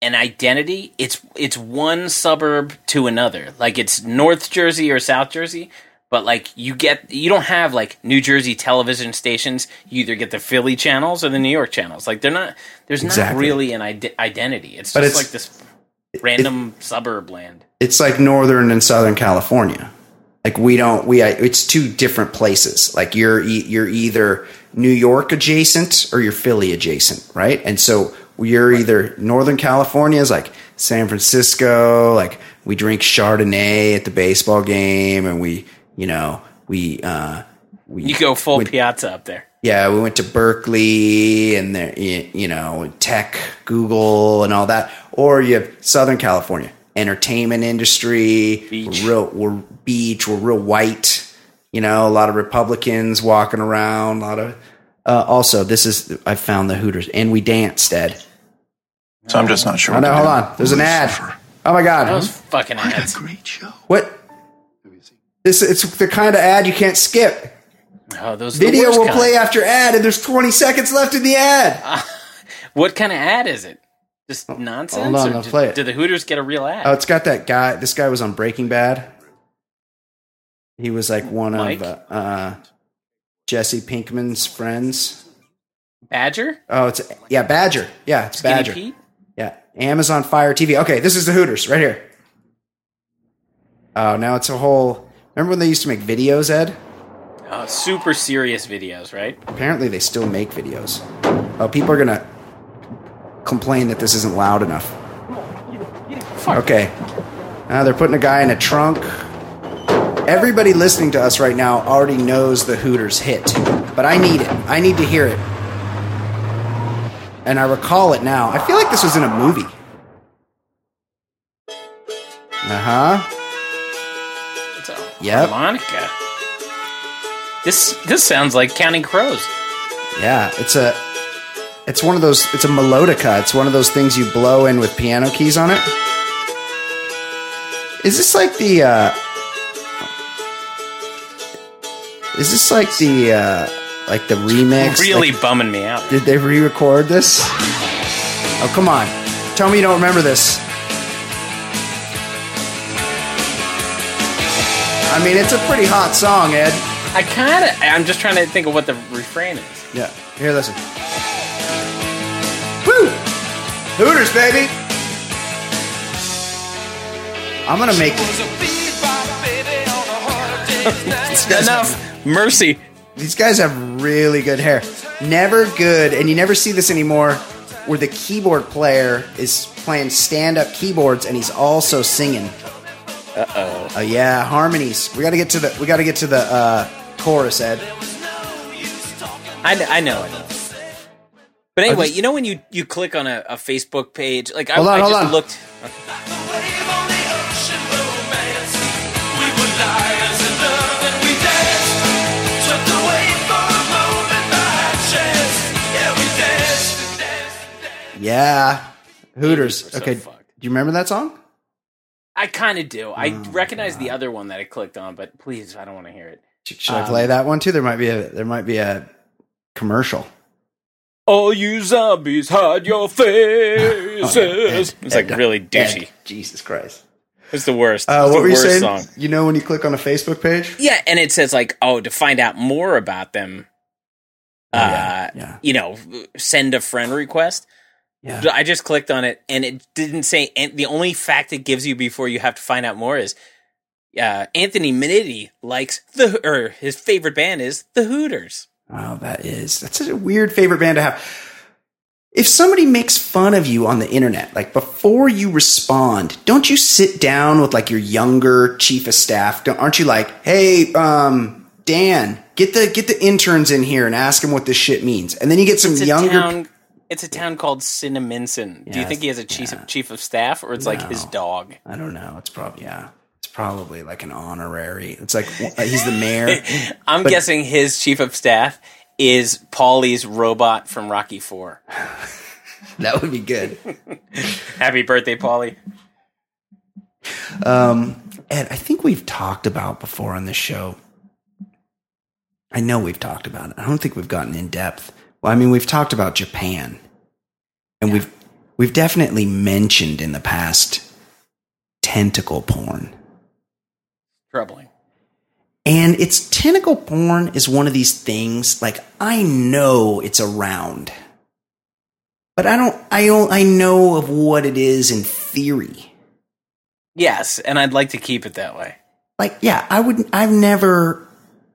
an identity it's it's one suburb to another like it's north jersey or south jersey but like you get you don't have like new jersey television stations you either get the philly channels or the new york channels like they're not there's Exactly. not really an ide- identity it's But just it's- like this random suburb land it's like northern and southern california. Like we don't we it's two different places. Like you're you're either new york adjacent or you're philly adjacent right? And so you're either northern california is like san francisco like we drink chardonnay at the baseball game and we you know we uh we you go full we- piazza up there. Yeah, we went to Berkeley and there, you know, tech, Google, and all that. Or you have Southern California, entertainment industry, Beach. We're real, we're beach, we're real white. You know, a lot of Republicans walking around. A lot of. Uh, also, this is I found the Hooters, and we danced, Ed. So I'm just not sure. Oh what no, hold on. There's an ad. Lucifer. Oh my god, those fucking What a great show. what? This it's the kind of ad you can't skip. oh those are the Video worst will kind. play after ad, and there's 20 seconds left in the ad. what kind of ad is it just nonsense hold on, I'll do, play it. Did the hooters get a real ad Oh, it's got that guy. This guy was on Breaking Bad. He was like one Mike? of uh, uh, Jesse Pinkman's friends. badger Oh, it's yeah, Badger. Yeah, it's Skinny Badger. Pete? Yeah, Amazon Fire TV. Okay, this is the Hooters right here. Oh, now it's a whole. Remember when they used to make videos, Ed? Oh, super serious videos, right? Apparently, they still make videos. Oh, people are gonna complain that this isn't loud enough. Okay. Now they're putting a guy in a trunk. Everybody listening to us right now already knows the Hooters hit, but I need it. I need to hear it. And I recall it now. I feel like this was in a movie. Uh huh. It's a Yep. harmonica. This this sounds like Counting Crows. Yeah, it's a. It's one of those. It's a melodica. It's one of those things you blow in with piano keys on it. Is this like the? uh Is this like the? uh Like the remix? Really Like, bumming me out. did they re-record this? Oh come on! Tell me you don't remember this. I mean, it's a pretty hot song, Ed. I kind of. I'm just trying to think of what the refrain is. Yeah. Here, listen. Woo! Hooters, baby. I'm gonna make these guys. Enough mercy. These guys have really good hair. Never good, and you never see this anymore. Where the keyboard player is playing stand-up keyboards and he's also singing. Uh oh. Oh yeah, harmonies. We got to get to the. We got to get to the uh, chorus, Ed. I, kn- I know it. But anyway, just- you know when you, you click on a, a Facebook page, like I, on, I just on. looked. Yeah, Hooters. So okay, fucked. do you remember that song? I kind of do. I Oh, recognize the other one that I clicked on, but please, I don't want to hear it. Should should I Um, play that one too? There might be a there might be a commercial. All you zombies, hide your faces. Oh, yeah. Ed, it's like Ed, really Ed, douchey. Jesus Christ. It's the worst. Uh, it's what the were you saying? song. You know when you click on a Facebook page? Yeah, and it says like, oh, to find out more about them, Oh, uh, yeah, yeah. you know, send a friend request. Yeah. I just clicked on it, and it didn't say. And the only fact it gives you before you have to find out more is, uh, Anthony Minniti likes the or his favorite band is the Hooters. Oh, that is that's such a weird favorite band to have. If somebody makes fun of you on the internet, like before you respond, don't you sit down with like your younger chief of staff? Don't, aren't you like, hey, um, Dan, get the get the interns in here and ask them what this shit means, and then you get some younger. town. It's a town called Cinnaminson. Do you think he has a chief yeah. chief of staff, or it's like his dog? I don't know. It's probably yeah. Probably like an honorary. It's like uh, he's the mayor. I'm But- guessing his chief of staff is Paulie's robot from Rocky Four. that would be good. Happy birthday, Paulie! Um, Ed, I think we've talked about before on this show. I know we've talked about it. I don't think we've gotten in depth. Well, I mean, we've talked about Japan, and we've we've definitely mentioned in the past tentacle porn. Troubling. And it's tentacle porn is one of these things. Like I know it's around, but I don't. I don't. I know of what it is in theory. Yes, and I'd like to keep it that way. like yeah i would i've never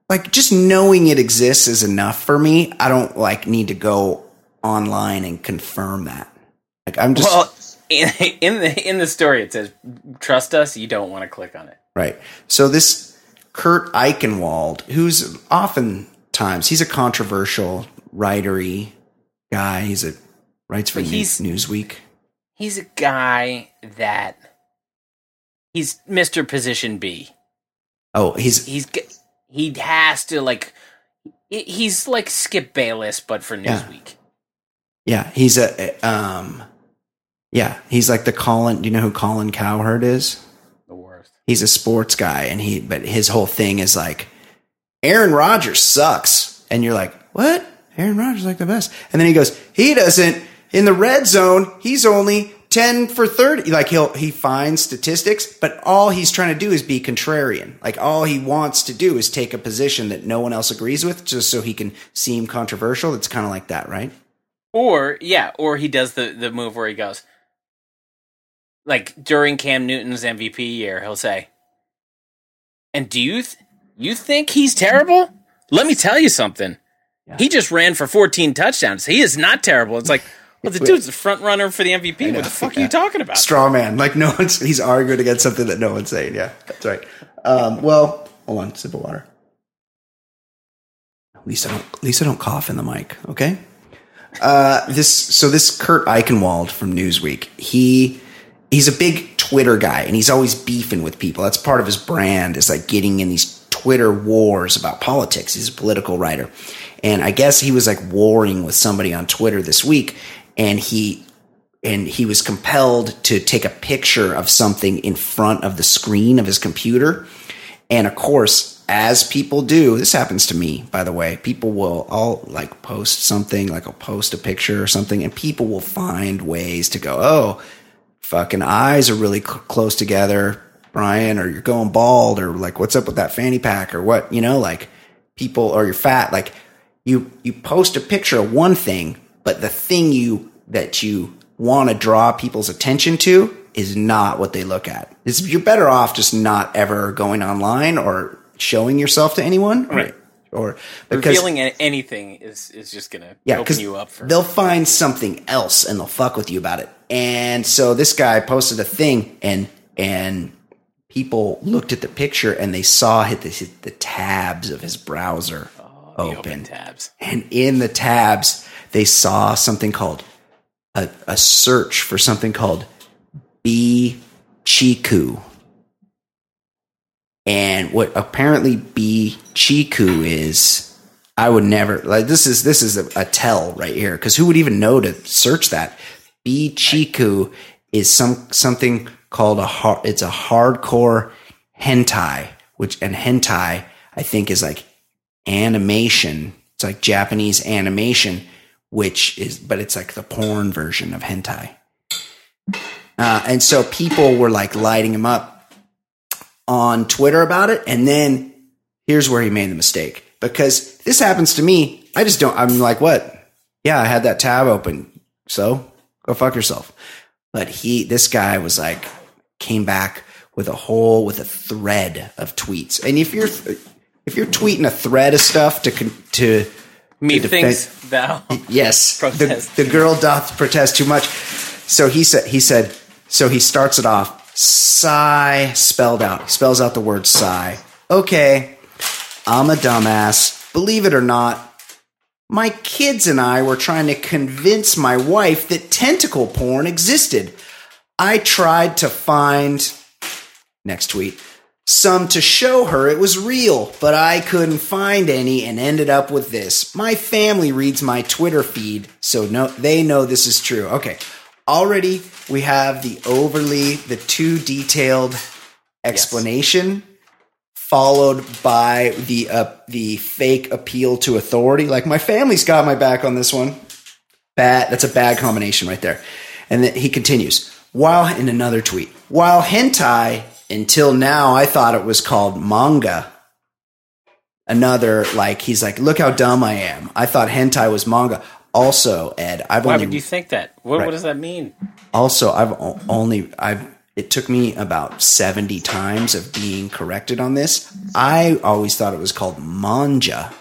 like just knowing it exists is enough for me i don't like need to go online and confirm that like i'm just well, in, in the in the story, it says, "Trust us, you don't want to click on it." Right so this kurt eichenwald who's oftentimes he's a controversial writery guy he's a writes for he's- newsweek He's a guy that he's Mister Position B. oh he's He's he has to like he's like Skip Bayless, but for Newsweek. yeah he's a um yeah he's like the colin do you know who colin cowherd is. He's a sports guy and he but his whole thing is like Aaron Rodgers sucks. And you're like what? Aaron Rodgers like the best. And then he goes he doesn't. In the red zone he's only 10 for 30 like he'll he finds statistics but all he's trying to do is be contrarian. Like all he wants to do is take a position that no one else agrees with just so he can seem controversial. It's kind of like that right? Or yeah, or he does the the move where he goes like during Cam Newton's MVP year, he'll say, "And do you th- you think he's terrible? Let me tell you something. Yeah. He just ran for 14 touchdowns. He is not terrible." It's like, well, the dude's the front runner for the MVP. What the fuck are you talking about? straw man like no one's he's arguing against something that no one's saying yeah that's right um, well hold on sip of water at least i don't at least i don't cough in the mic okay uh, this so this kurt eichenwald from newsweek he he's a big twitter guy and he's always beefing with people. That's part of his brand is like getting in these twitter wars about politics. He's a political writer. And i guess he was like warring with somebody on twitter this week and he and he was compelled to take a picture of something in front of the screen of his computer. And of course, as people do, this happens to me, by the way, people will all like post something, like I'll post a picture or something, and people will find ways to go, oh, fucking eyes are really cl- close together, Brian, or you're going bald, or like, what's up with that fanny pack, or what, you know, like people, or you're fat. Like you, you post a picture of one thing, but the thing you, that you want to draw people's attention to is not what they look at. It's, you're better off just not ever going online or showing yourself to anyone, Right. Or, because Revealing anything is is just gonna yeah, open you up for they'll find something else and they'll fuck with you about it. And so this guy posted a thing, and and people looked at the picture and they saw hit the, hit the tabs of his browser, Oh, open. open tabs. And in the tabs, they saw something called a, a search for something called B Chiku. And what apparently B Chiku is, I would never like this is this is a, a tell right here because who would even know to search that? B Chiku is some something called a hard, it's a hardcore hentai, which and hentai I think is like animation. It's like Japanese animation, which is, but it's like the porn version of hentai. Uh, and so people were like lighting him up on Twitter about it. And then here's where he made the mistake because this happens to me. I just don't, I'm like, what? Yeah, I had that tab open. So go fuck yourself. But he, this guy was like, came back with a whole, with a thread of tweets. And if you're, if you're tweeting a thread of stuff to, to, Me to thinks thou. Yes, the, the girl doth protest too much. So he said. He said. So he starts it off. Sigh spelled out. He spells out the word sigh. Okay, I'm a dumbass. Believe it or not, my kids and I were trying to convince my wife that tentacle porn existed. I tried to find next tweet some to show her it was real, but I couldn't find any and ended up with this. My family reads my Twitter feed, so no, they know this is true. Okay. Already we have the overly, the too detailed explanation followed by the, uh, the fake appeal to authority. Like my family's got my back on this one. Bad. That's a bad combination right there. And then he continues. While in another tweet, while hentai until now I thought it was called manga. Another like he's like, look how dumb I am. I thought hentai was manga. Also, Ed, I've Why only would you think that? What, Right. what does that mean? also I've only I've it took me about 70 times of being corrected on this. I always thought it was called manja.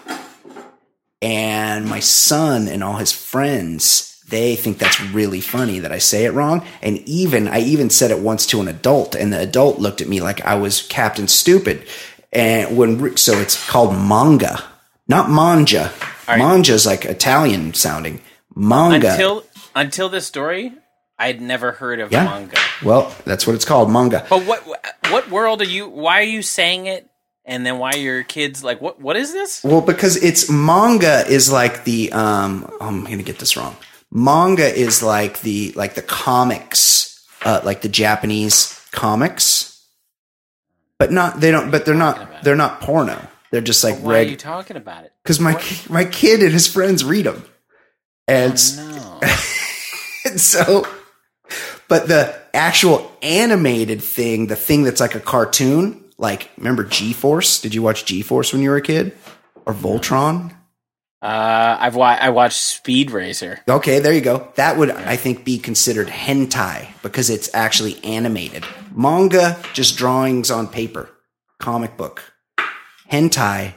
And my son and all his friends, they think that's really funny that I say it wrong. And even I even said it once to an adult and the adult looked at me like I was Captain Stupid. And when so it's called manga, not manja. Right. Is like Italian sounding. Manga. Until until this story, I'd never heard of Yeah. manga. Well, that's what it's called, manga. But what what world are you? Why are you saying it? And then why are your kids like what? What is this? Well, because it's manga is like the um I'm gonna get this wrong. Manga is like the like the comics, uh, like the Japanese comics, but not they don't. But they're not they're not porno. They're just like Why are you reg. talking about it? Because my ki- my kid and his friends read them, and, s- No. and so, but the actual animated thing, the thing that's like a cartoon, like remember G Force? Did you watch G Force when you were a kid, or Voltron? Uh, I've wa- I watched Speed Racer. Okay, there you go. That would, I think, be considered hentai because it's actually animated. Manga, just drawings on paper. Comic book. Hentai,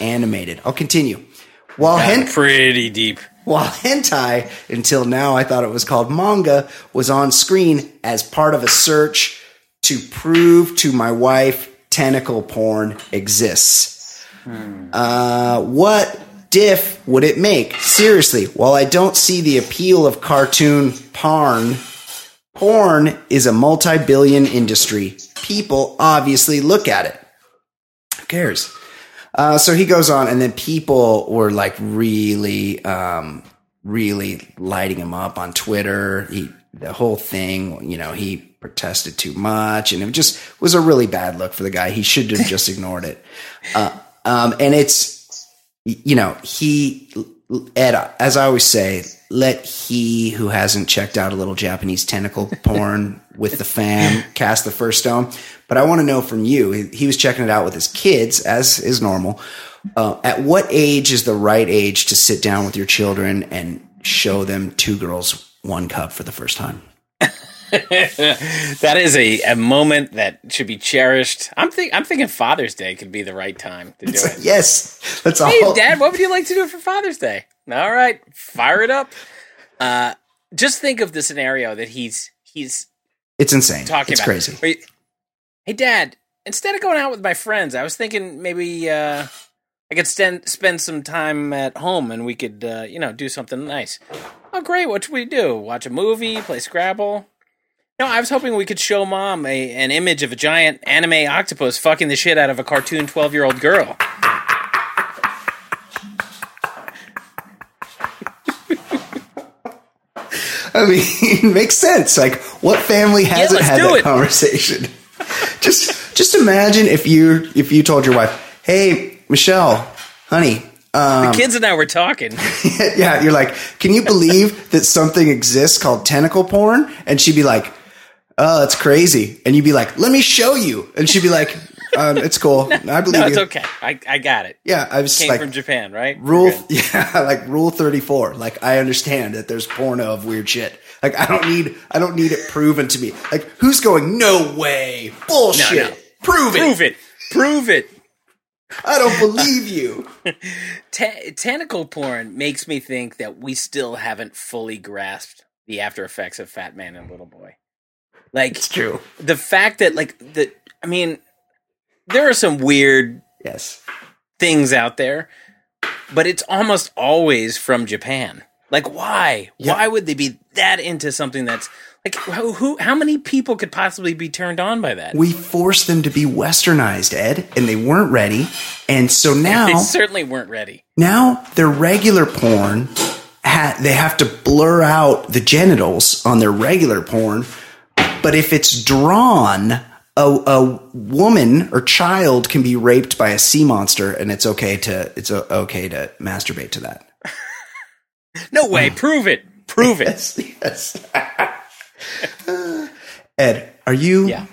animated. I'll continue. While, hen- Pretty deep. while hentai, until now I thought it was called manga, was on screen as part of a search to prove to my wife tentacle porn exists. Uh, what diff would it make? Seriously, while I don't see the appeal of cartoon porn, porn is a multi billion industry. People obviously look at it. Cares? Uh, so he goes on, and then people were like really, um, really lighting him up on Twitter. He, the whole thing, you know, he protested too much, and it just was a really bad look for the guy. He should have just ignored it. Uh, um, and it's, you know, he, Ed, as I always say, let he who hasn't checked out a little Japanese tentacle porn with the fam cast the first stone. But I want to know from you, he, he was checking it out with his kids, as is normal. Uh, at what age is the right age to sit down with your children and show them two girls, one cup for the first time? that is a, a moment that should be cherished. I'm think I'm thinking Father's Day could be the right time to do it. yes, that's all. Hey, Dad, what would you like to do for Father's Day? All right, fire it up. Uh, just think of the scenario that he's he's It's insane. talking it's about. crazy. Hey, Dad, instead of going out with my friends, I was thinking maybe uh, I could spend spend some time at home, and we could, uh, you know, do something nice. Oh, great! What should we do? Watch a movie? Play Scrabble? No, I was hoping we could show mom a, an image of a giant anime octopus fucking the shit out of a cartoon twelve year old girl. I mean, makes sense. Like, what family hasn't let's had that it. conversation? Just, just imagine if you if you told your wife, "Hey, Michelle, honey, um, The kids and I were talking. yeah," you're like, "Can you believe that something exists called tentacle porn?" And she'd be like, "Oh, that's crazy." And you'd be like, "Let me show you." And she'd be like, um, "It's cool. I believe No, it's you." okay. I, I got it. Yeah, I was Came like, from Japan, right? Rule, yeah, like rule thirty four. Like I understand that there's porno of weird shit. Like I don't need, I don't need it proven to me. Like who's going? No way, bullshit. No, no. Prove it. Prove it. Prove it. I don't believe you. Ta- tentacle porn makes me think that we still haven't fully grasped the after effects of Fat Man and Little Boy. Like It's true. the fact that, like the, I mean, there are some weird Yes. things out there, but it's almost always from Japan. Like, why? Yeah. Why would they be that into something that's like who, who? How many people could possibly be turned on by that? We forced them to be westernized, Ed, and they weren't ready. And so now they certainly weren't ready. now their regular porn, ha- they have to blur out the genitals on their regular porn. But if it's drawn, a, a woman or child can be raped by a sea monster, and it's okay to it's okay to masturbate to that. No way. Prove it. Prove it. Yes, yes. Ed, are you? Yeah.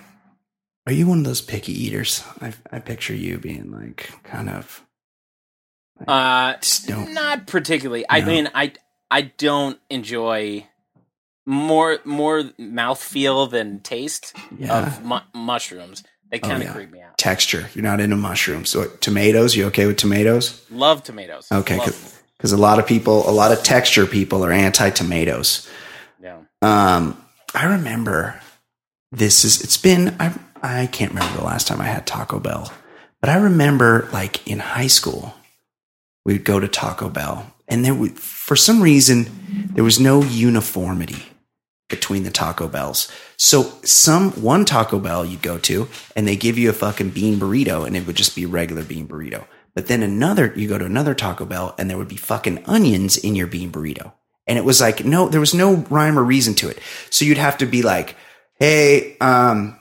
Are you one of those picky eaters? I, I picture you being like kind of. Uh, don't- not particularly. I mean, I I don't enjoy more more mouthfeel than taste Yeah. of mu- mushrooms. They kind of yeah. creep me out. texture. You're not into mushrooms. So tomatoes, you okay with tomatoes? Love tomatoes. Okay, Love because a lot of people, a lot of texture people are anti tomatoes. them. Um, I remember this is it's been I I can't remember the last time I had Taco Bell, but I remember like in high school we'd go to Taco Bell and there would for some reason there was no uniformity between the Taco Bells. So some one Taco Bell you'd go to and they give you a fucking bean burrito and it would just be a regular bean burrito. But then another you go to another Taco Bell and there would be fucking onions in your bean burrito. And it was like no there was no rhyme or reason to it. So you'd have to be like, "Hey, um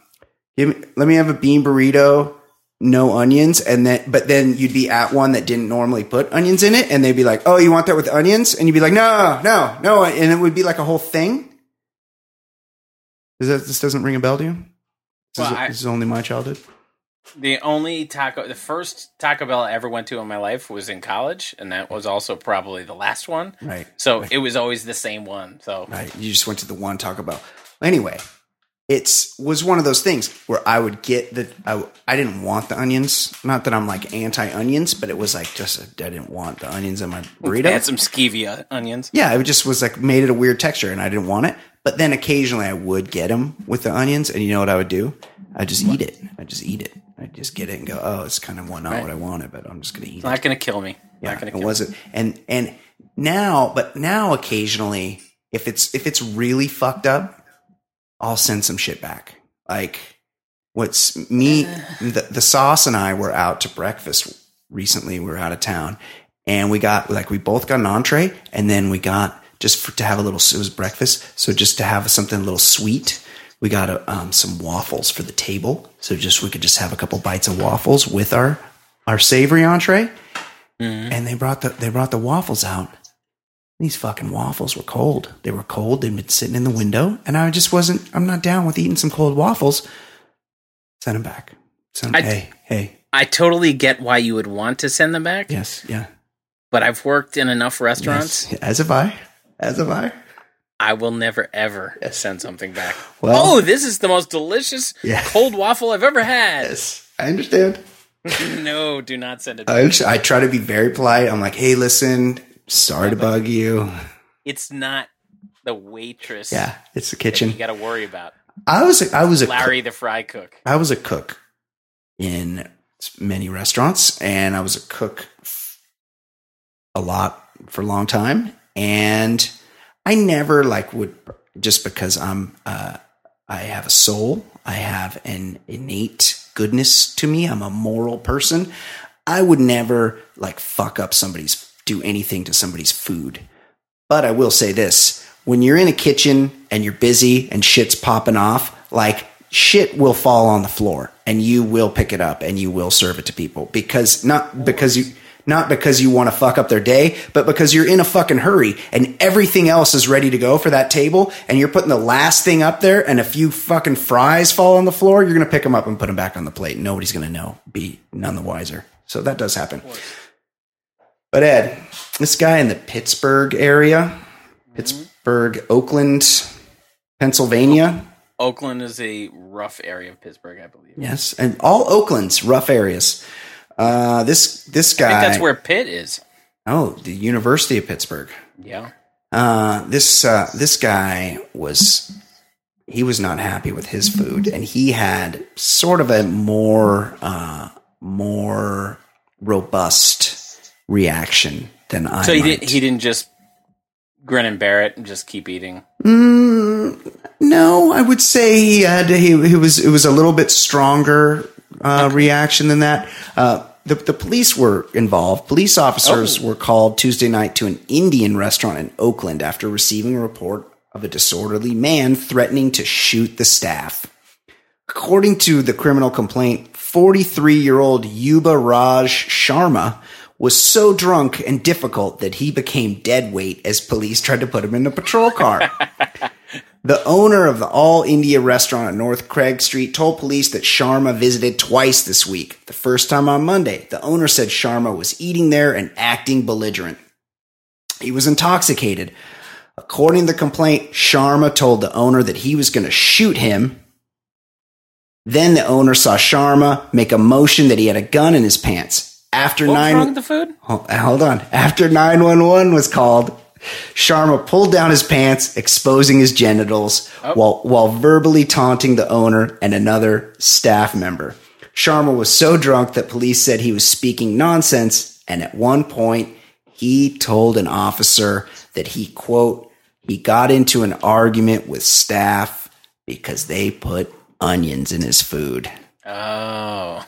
give me, let me have a bean burrito, no onions." And then but then you'd be at one that didn't normally put onions in it and they'd be like, "Oh, you want that with onions?" And you'd be like, "No, no, no." And it would be like a whole thing. Is that this doesn't ring a bell to you? This, Well, is, I- this is only my childhood. The only taco, the first Taco Bell I ever went to in my life was in college, and that was also probably the last one. Right. So it was always the same one. So Right. You just went to the one Taco Bell. Anyway, it's was one of those things where I would get the I, I didn't want the onions. Not that I'm like anti onions, but it was like just I didn't want the onions in my burrito. I had some Skevia onions. yeah, it just was like made it a weird texture, and I didn't want it. But then occasionally I would get them with the onions, and you know what I would do? I just eat it. I just eat it. I just get it and go, oh, it's kind of not Right. what I wanted, but I'm just gonna eat It's it. not going to kill me. Yeah, not going to it wasn't. And and now, but now occasionally, if it's if it's really fucked up, I'll send some shit back. Like what's me, the, the sauce and I were out to breakfast recently. We were out of town, and we got like we both got an entree, and then we got just for, to have a little. It was breakfast, so just to have something a little sweet. We got a, um, some waffles for the table, so just we could just have a couple bites of waffles with our our savory entree and they brought the they brought the waffles out. These fucking waffles were cold. They were cold. They'd been sitting in the window, and I just wasn't. I'm not down with eating some cold waffles. Send them back. Send them, I- hey, hey, I totally get why you would want to send them back, yes, yeah, but I've worked in enough restaurants. yes. As have I. As have I. I will never ever send something back. Well- oh, this is the most delicious Yeah. cold waffle I've ever had. Yes, I understand. no, do not send it. back. I, I try to be very polite. I'm like, hey, listen, sorry to bug you. It's not the waitress. Yeah, it's the that you got to worry about. I was a, I was a cook- Larry the fry cook. I was a cook in many restaurants, and I was a cook a lot for a long time, and I never like would just because I'm uh, I have a soul, I have an innate goodness to me. I'm a moral person. I would never like fuck up somebody's do anything to somebody's food. But I will say this when you're in a kitchen and you're busy and shit's popping off, like shit will fall on the floor and you will pick it up and you will serve it to people because not because you not because you want to fuck up their day, but because you're in a fucking hurry and everything else is ready to go for that table and you're putting the last thing up there and a few fucking fries fall on the floor, you're going to pick them up and put them back on the plate. Nobody's going to know, be none the wiser. So that does happen. But Ed, this guy in the Pittsburgh area, mm-hmm. Pittsburgh, Oakland, Pennsylvania. Oakland is a rough area of Pittsburgh, I believe. Yes, and all Oakland's rough areas. Uh, this this guy. I think that's where Pitt is. Oh, the University of Pittsburgh. Yeah. Uh, this uh, this guy was he was not happy with his food, and he had sort of a more uh, more robust reaction than I. So he didn't. He didn't just grin and bear it and just keep eating. Mm, no, I would say he had he, he was it was a little bit stronger uh, reaction than that. Uh, the, the police were involved. Police officers Oh. were called Tuesday night to an Indian restaurant in Oakland after receiving a report of a disorderly man threatening to shoot the staff. According to the criminal complaint, 43 year old Yuba Raj Sharma was so drunk and difficult that he became dead weight as police tried to put him in a patrol car. the owner of the All India restaurant at North Craig Street told police that Sharma visited twice this week. The first time on Monday, the owner said Sharma was eating there and acting belligerent. He was intoxicated. According to the complaint, Sharma told the owner that he was going to shoot him then the owner saw Sharma make a motion that he had a gun in his pants. After nine, wrong with the food? Hold, on. After 911 was called, Sharma pulled down his pants, exposing his genitals while, while verbally taunting the owner and another staff member. Sharma was so drunk that police said he was speaking nonsense. And at one point, he told an officer that he, quote, he got into an argument with staff because they put onions in his food. Oh,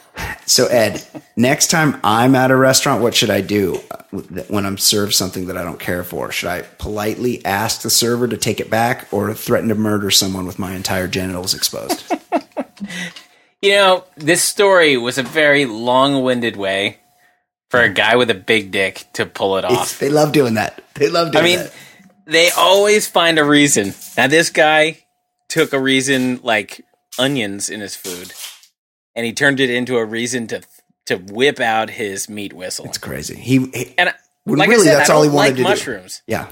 So Ed, next time I'm at a restaurant, what should I do when I'm served something that I don't care for? Should I politely ask the server to take it back, or threaten to murder someone with my entire genitals exposed? you know, this story was a very long-winded way for a guy with a big dick to pull it It's- off. they love doing that. They love doing I mean, that. they always find a reason. Now, this guy took a reason like onions in his food, and he turned it into a reason to to whip out his meat whistle. It's crazy. He, he and like really said, that's all he wanted like to do. mushrooms. yeah,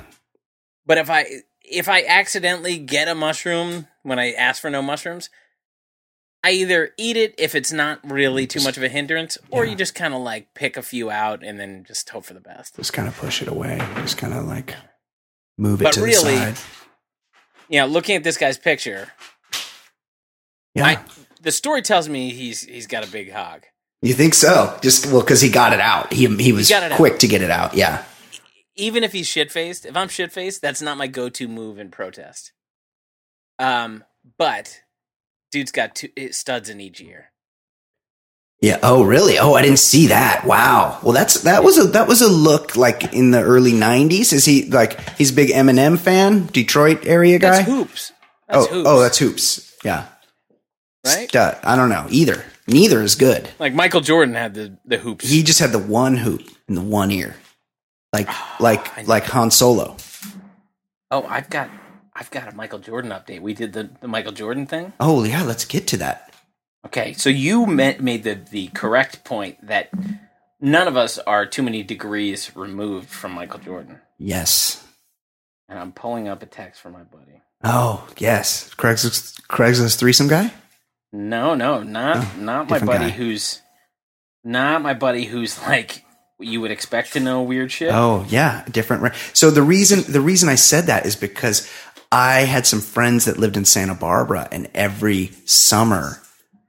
But if I if I accidentally get a mushroom when I ask for no mushrooms, I either eat it if it's not really too much of a hindrance, or Yeah. you just kind of like pick a few out and then just hope for the best. just kind of push it away. Just kind of like move it But to really- the side. You know, looking at this guy's picture, Yeah, I, the story tells me he's he's got a big hog. you think so? Just well, because he got it out. He he was got it out. quick to get it out. Yeah. Even if he's shit faced, if I'm shit faced, that's not my go to move in protest. Um, but dude's got two eh, studs in each ear. Yeah. Oh, really? Oh, I didn't see that. Wow. Well, that's that was a that was a look like in the early '90s. Is he like he's a big Eminem fan, Detroit area guy? That's hoops. That's oh, hoops. oh, that's hoops. Yeah. Right. Stud. I don't know either. Neither is good. Like Michael Jordan had the the hoops. He just had the one hoop in the one ear, like I like like Han Solo. oh, I've got I've got a Michael Jordan update. We did the, the Michael Jordan thing. Oh yeah, let's get to that. Okay, so you met, made the the correct point that none of us are too many degrees removed from Michael Jordan. Yes. And I'm pulling up a text from my buddy. Oh yes, Craigslist Craigslist threesome guy. No, no, not Oh, not my buddy guy. who's not my buddy who's like you would expect to know weird shit. Oh yeah, different. So the reason the reason I said that is because I had some friends that lived in Santa Barbara, and every summer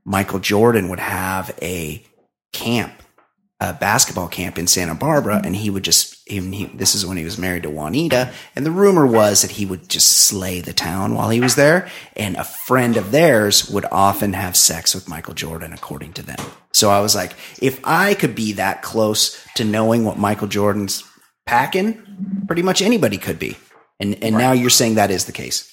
Michael Jordan would have a camp, a basketball camp in Santa Barbara, and he would just. Even he, this is when he was married to Juanita, and the rumor was that he would just slay the town while he was there. And a friend of theirs would often have sex with Michael Jordan, according to them. So I was like, if I could be that close to knowing what Michael Jordan's packing, pretty much anybody could be. And and now you're saying that is the case.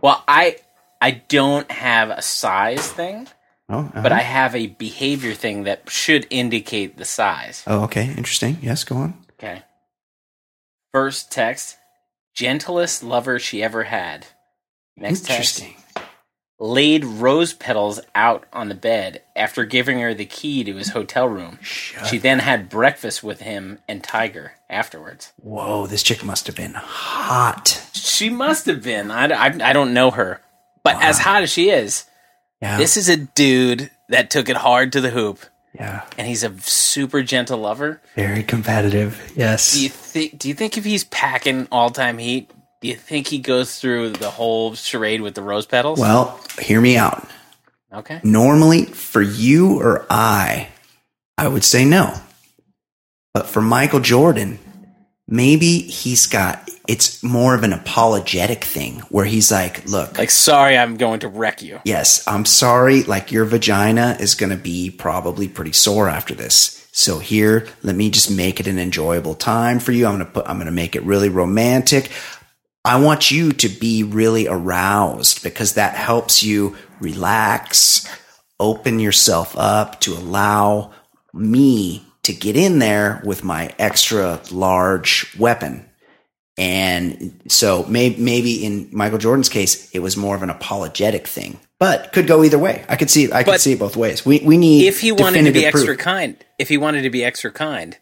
Well, I I don't have a size thing, Oh, uh-huh. but I have a behavior thing that should indicate the size. Oh, okay. Interesting. Yes, go on. First text: gentlest lover she ever had. Next text: Interesting. laid rose petals out on the bed after giving her the key to his hotel room. She then had breakfast with him and Tiger afterwards. Whoa, this chick must have been hot. She must have been. I, I, I don't know her. But as hot as she is, Yeah. this is a dude that took it hard to the hoop, yeah. and he's a super gentle lover. Very competitive. Yes. Do you think? Do you think if he's packing all time heat, do you think he goes through the whole charade with the rose petals? well, hear me out. okay. Normally, for you or I, I would say no. But for Michael Jordan, maybe he's got it's more of an apologetic thing where he's like, look, Like, sorry, I'm going to wreck you. yes, I'm sorry, like your vagina is going to be probably pretty sore after this. So here, let me just make it an enjoyable time for you. I'm going to put I'm going to make it really romantic. I want you to be really aroused because that helps you relax, open yourself up to allow me to get in there with my extra large weapon. And so maybe, maybe in Michael Jordan's case, it was more of an apologetic thing, but could go either way. I could see, I could But see it both ways. We, we need, If he wanted to be definitive extra kind, if he wanted to be extra kind,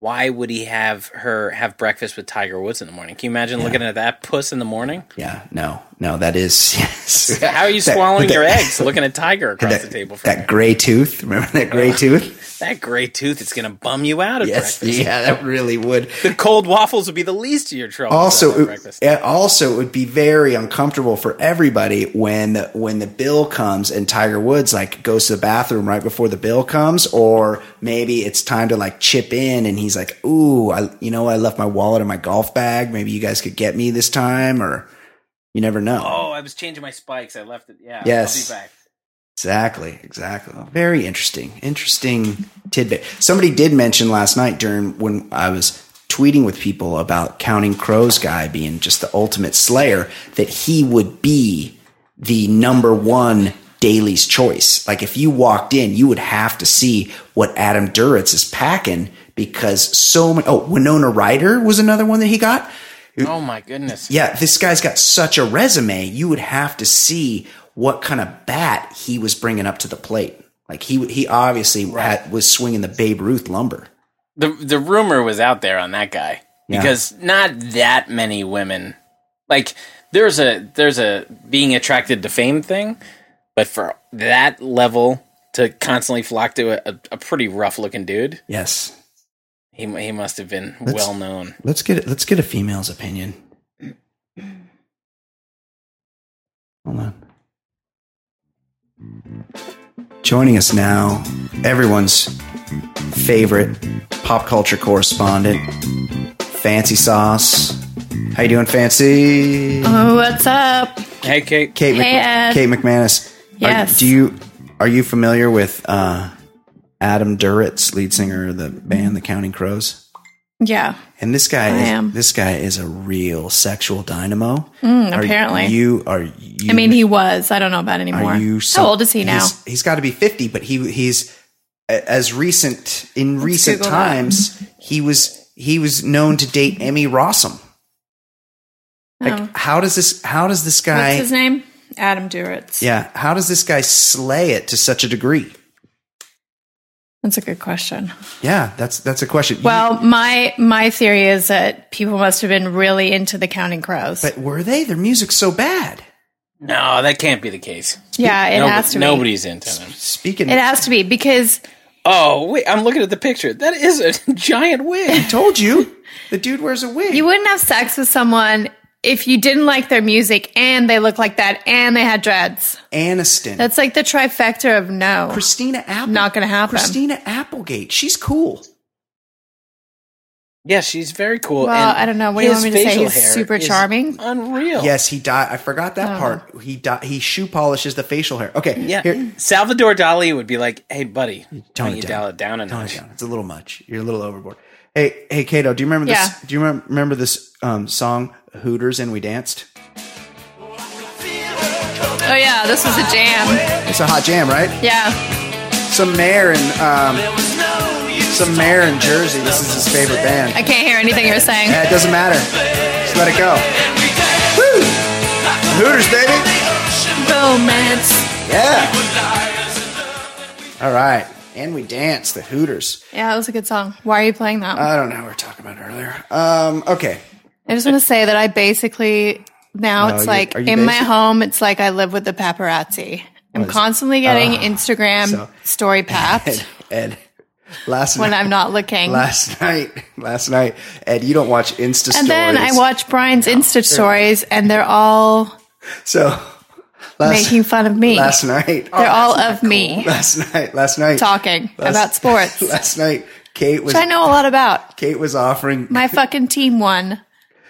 why would he have her have breakfast with Tiger Woods in the morning? Can you imagine looking at that puss in the morning? Yeah, no, no, that is, yes. How are you That- swallowing that- your eggs looking at Tiger across that, the table from that you? gray tooth. Remember that gray tooth? That gray tooth is going to bum you out at Yes, breakfast. yeah, that really would. The cold waffles would be the least of your troubles. at Also, breakfast. it, also, it would be very uncomfortable for everybody when when the bill comes and Tiger Woods like goes to the bathroom right before the bill comes, or maybe it's time to like chip in and he's like, "Ooh, I you know I left my wallet in my golf bag. Maybe you guys could get me this time." Or you never know. Oh, I was changing my spikes. I left it. Yeah. Yes. I'll be back. Exactly, exactly. Very interesting, interesting tidbit. Somebody did mention last night during when I was tweeting with people about Counting Crows guy being just the ultimate slayer that he would be the number one Daly's choice. Like if you walked in, you would have to see what Adam Duritz is packing because so many. Oh, Winona Ryder was another one that he got. Oh my goodness. Yeah, this guy's got such a resume. You would have to see what kind of bat he was bringing up to the plate. Like he he obviously had, was swinging the Babe Ruth lumber. The the rumor was out there on that guy Yeah. because not that many women like there's a there's a being attracted to fame thing, but for that level to constantly flock to a, a, a pretty rough looking dude, Yes. He he must have been Let's- well known. Let's get. Let's get a female's opinion. Hold on. Joining us now, everyone's favorite pop culture correspondent, Fancy Sauce. How you doing, Fancy? Oh, what's up? Hey, Kate. Kate, Hey, Ed. Kate McManus. Are- Yes. do you are you familiar with uh, Adam Duritz, lead singer of the band The Counting Crows? Yeah, And this guy, I is, am. this guy is a real sexual dynamo. Mm, Are apparently. you are you? I mean, he was. I don't know about anymore. are you? some- How old is he now? He's, he's got to be fifty, but he he's as recent in recent Google that. times. He was he was known to date Emmy Rossum. Like, Oh. how does this? How does this guy? What's his name? Adam Duritz. Yeah, how does this guy slay it to such a degree? That's a good question. Yeah, that's that's a question. You- Well, my my theory is that people must have been really into the Counting Crows. but were they? Their music's so bad. No, that can't be the case. yeah, it Nobo- has to be. Nobody's into them. Speaking, It has to be because Oh wait, I'm looking at the picture. That is a giant wig. I told you the dude wears a wig. you wouldn't have sex with someone if you didn't like their music and they look like that and they had dreads. Aniston. That's like the trifecta of no. Christina Apple. Not gonna happen. Christina Applegate. She's cool. Yeah, she's very cool. Well, and I don't know. What do you want me to say? He's super charming? Unreal. Yes, he died. I forgot that Oh. part. He di- he shoe polishes the facial hair. Okay. Yeah. Here, Salvador Dali would be like, "Hey, buddy, tone tone it you down. dial it down a Tone it down. It's a little much. You're a little overboard. Hey, hey, Kato, do you remember this? Do you remember, remember this um, song Hooters and We Danced? Oh yeah, this was a jam. It's a hot jam, right? Yeah. Some mayor in um, some mayor in Jersey. This is his favorite band. I can't hear anything you're saying. Yeah, it doesn't matter. Just let it go. Woo! Hooters, baby. Romance. Yeah. All right. And we dance the Hooters. Yeah, that was a good song. Why are you playing that? I don't know. We were talking about it earlier. Um, okay. I just want to say that I basically now Oh, it's like in my home. It's like I live with the paparazzi. I'm constantly getting ah, Instagram so- story papped Ed, Ed last when night. I'm not looking. Last night, last night, Ed, you don't watch Insta stories. and then I watch Brian's Insta stories, and they're all So, last, making fun of me. last night, they're oh, all of me last night, last night, talking last- about sports, Last night, Kate was Which I know a lot about. Kate was offering My fucking team won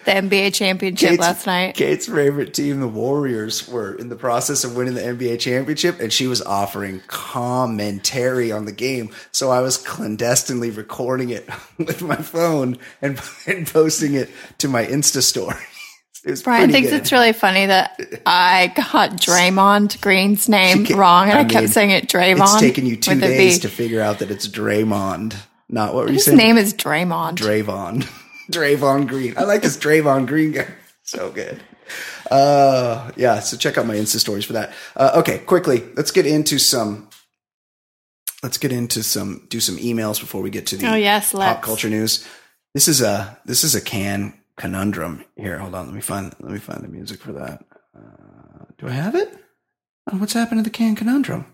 the NBA championship Kate's, last night. Kate's favorite team, the Warriors, were in the process of winning the NBA championship, and she was offering commentary on the game. So I was clandestinely recording it with my phone and, and posting it to my Insta story. It was Brian thinks good. it's really funny that I got Draymond Green's name She ca- wrong, and I, I kept mean, saying it Draymond. It's taken you two days to figure out that it's Draymond, not what were you His saying? name is Draymond. Dravon. Dravon Green. I like this Dravon Green guy. So good. Uh, yeah. So check out my Insta stories for that. Uh, okay, quickly, let's get into some. Let's get into some. Do some emails before we get to the Oh, yes, pop let's. culture news. This is a this is a can conundrum. Here, hold on. Let me find let me find the music for that. Uh, do I have it? Oh, what's happened to the can conundrum?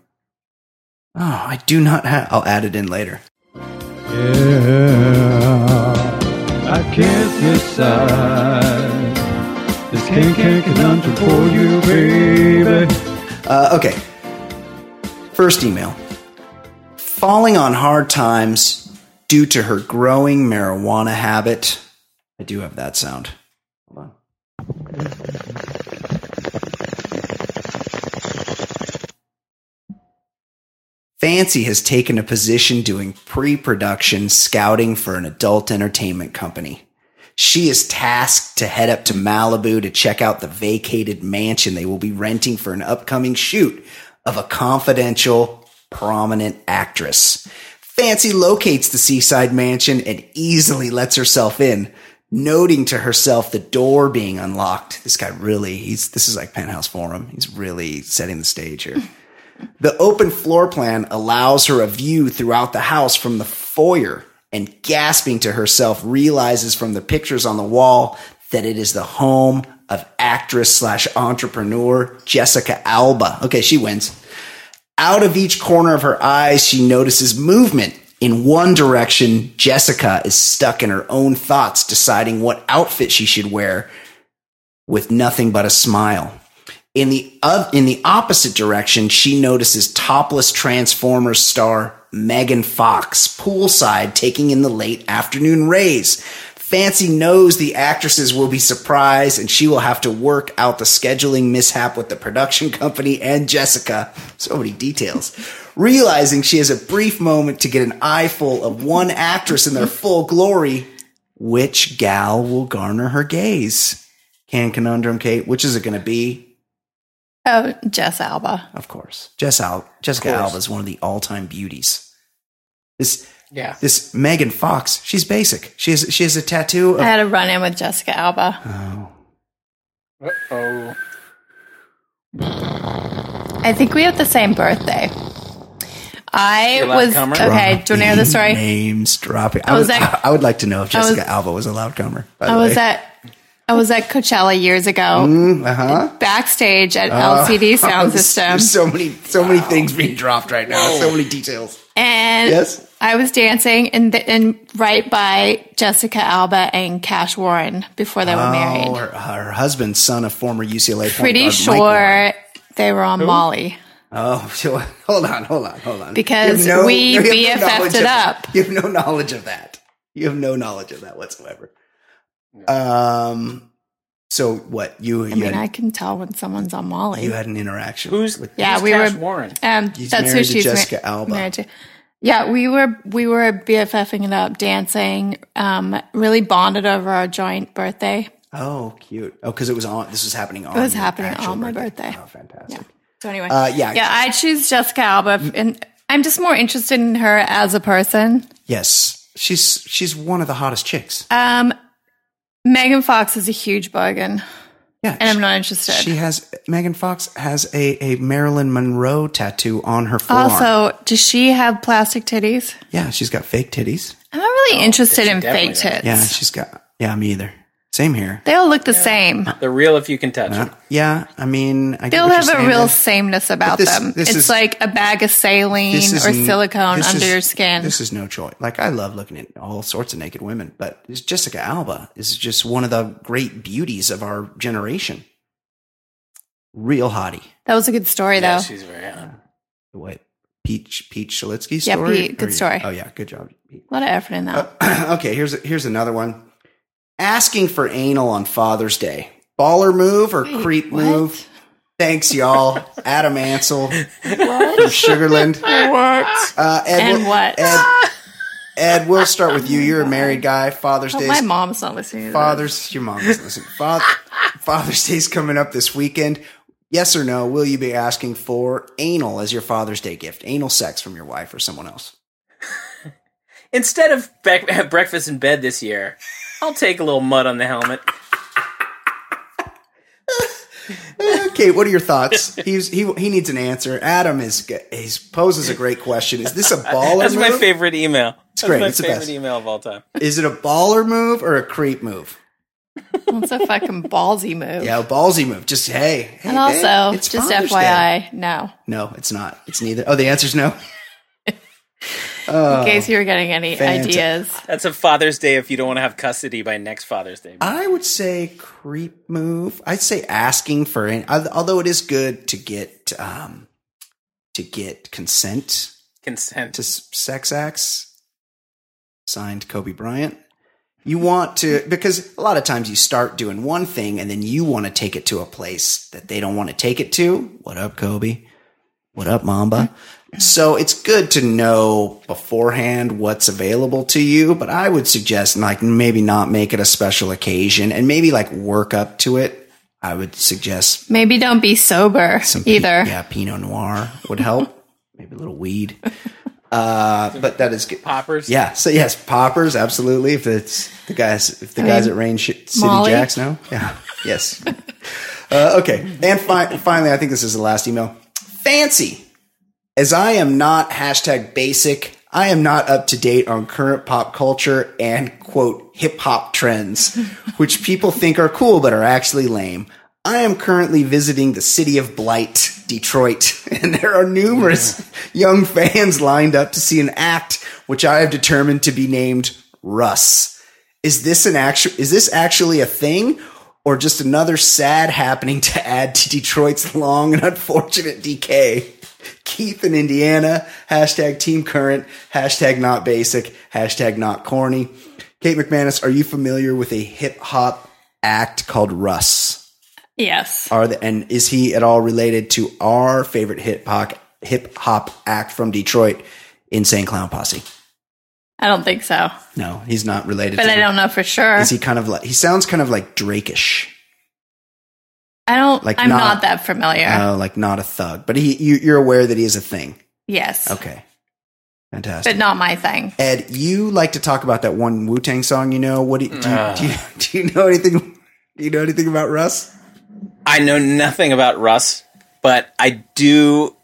Oh, I do not have. I'll add it in later. Yeah, I can't decide. This can can conundrum for you, baby. Uh, okay. First email. Falling on hard times due to her growing marijuana habit. I do have that sound. Fancy has taken a position doing pre production scouting for an adult entertainment company. She is tasked to head up to Malibu to check out the vacated mansion they will be renting for an upcoming shoot of a confidential, prominent actress. Fancy locates the seaside mansion and easily lets herself in, noting to herself the door being unlocked. This guy really, he's, this is like Penthouse Forum. He's really setting the stage here. The open floor plan allows her a view throughout the house from the foyer and gasping to herself realizes from the pictures on the wall that it is the home of actress slash entrepreneur Jessica Alba. Okay, she wins. Out of each corner of her eyes, she notices movement. In one direction, Jessica is stuck in her own thoughts, deciding what outfit she should wear with nothing but a smile. In the in the opposite direction, she notices topless Transformers star Megan Fox poolside taking in the late afternoon rays. Fancy knows the actresses will be surprised and she will have to work out the scheduling mishap with the production company and Jessica. So many details. Realizing she has a brief moment to get an eyeful of one actress in their full glory, which gal will garner her gaze? Can conundrum, Kate? Which is it going to be? Oh, Jess Alba. Of course. Jess Al- Jessica. Alba is one of the all-time beauties. This Yeah. this Megan Fox, she's basic. She has she has a tattoo of I had a run in with Jessica Alba. Oh. Oh. I think we have the same birthday. I was loudcomer? okay. Do you want to hear the story? Names dropping. Oh, I, I would, was at- I would like to know if I was- Jessica Alba was a loud comer. By oh, the I was way. at I was at Coachella years ago, uh huh. backstage at LCD Sound System, so many so many things being dropped right now. So many details. and Yes. I was dancing and th- and right by Jessica Alba and Cash Warren before they were Oh, married. her, her husband's son, of former UCLA point Pretty Mike Warren. sure they were on Molly. Oh, so- hold on, hold on, hold on. Because You have we you have BFF'd knowledge it of up. You have no knowledge of that. You have no knowledge of that whatsoever. Um. So what you I you mean, had, I can tell when someone's on Molly. you had an interaction Who's with Yeah, who's we Cash were- Warren? Um, He's that's who married to she's ma- Alba. married to. Yeah, we were we were BFFing it up, dancing, um, really bonded over our joint birthday. Oh, cute. Oh, because it was on. This was happening on. It was your happening actual on my birthday. Oh, fantastic. So anyway, Uh, yeah. yeah, I choose Jessica Alba, and I'm just more interested in her as a person. Yes, she's she's one of the hottest chicks. Um, Megan Fox is a huge bogan, Yeah, and I'm not interested. She has Megan Fox has a, a Marilyn Monroe tattoo on her forearm. also, does she have plastic titties? yeah, she's got fake titties. I'm not really oh, interested in fake does. tits. Yeah, she's got. Yeah, me either. Same here. They all look the same. They're real if you can touch Uh, them. yeah, I mean, I They get all what have you're a saying real there. sameness about this- them. this it's is- like a bag of saline This is or n- silicone this under is- your skin. This is no choice. Like I love looking at all sorts of naked women, but it's Jessica Alba is just one of the great beauties of our generation. Real hottie. that was a good story, Yeah, though. she's very hot. What? Peach Peach Shalitsky Yeah, story. Pete, good Or- story. Oh yeah, good job. Pete. a lot of effort in that. okay, here's here's another one. Asking for anal on Father's Day. Baller move or creep what? move? Thanks, y'all. Adam Ansel from? Sugarland. what? Uh, Ed, And we'll- what? Ed, Ed, we'll start with you. You're a married guy. Father's Hope Day. my mom's not listening to this. Father's your mom doesn't. Father, Father's Day's coming up this weekend. Yes or no? Will you be asking for anal as your Father's Day gift? Anal sex from your wife or someone else? Instead of bre- breakfast in bed this year, I'll take a little mud on the helmet. Okay, what are your thoughts? He's he he needs an answer. Adam is he poses a great question. Is this a baller That's move? my favorite email. It's great. my It's the favorite best. email of all time. Is it a baller move or a creep move? It's a fucking ballsy move. Yeah, a ballsy move. Just hey, hey And babe, also, it's just Father's Day. FYI, no. No, it's not. It's neither. Oh, the answer's no. In case you were getting any fantastic. ideas. That's a Father's Day if you don't want to have custody by next Father's Day. I would say creep move. I'd say asking for an, although it is good to get um to get consent Consent. to sex acts. Signed Kobe Bryant. You want to because a lot of times you start doing one thing and then you want to take it to a place that they don't want to take it to. What up, Kobe? What up, Mamba? So it's good to know beforehand what's available to you, but I would suggest like maybe not make it a special occasion and maybe like work up to it. I would suggest Maybe don't be sober some Pi- either. yeah, Pinot Noir would help. maybe a little weed. Uh, but that is good. Poppers. Yeah. So yes, poppers, absolutely. If it's the guys, if the guys at Rain Sh- City Molly? Jacks know, yeah, yes. uh, okay, and fi- finally, I think this is the last email. Fancy, as I am not hashtag basic. I am not up to date on current pop culture and quote hip hop trends, which people think are cool but are actually lame. I am currently visiting the city of Blight, Detroit, and there are numerous young fans lined up to see an act which I have determined to be named Russ. Is this an actual is this actually a thing or just another sad happening to add to Detroit's long and unfortunate decay? Keith in Indiana, hashtag team current, hashtag not basic, hashtag not corny. Kate McManus, are you familiar with a hip hop act called Russ? Yes. Are the, and is he at all related to our favorite hip hop hip hop act from Detroit, Insane Clown Posse? I don't think so. No, he's not related. But I don't know for sure. Is he kind of like? He sounds kind of like Drakeish, I don't like I'm not- not, that familiar. uh, like not a thug, but he you, you're aware that he is a thing. yes. Okay, fantastic. But not my thing. Ed, you like to talk about that one Wu Tang song. You know what? Do you, do, you, Ah. do, you, do you know anything? Do you know anything about Russ? I know nothing about Russ, but I do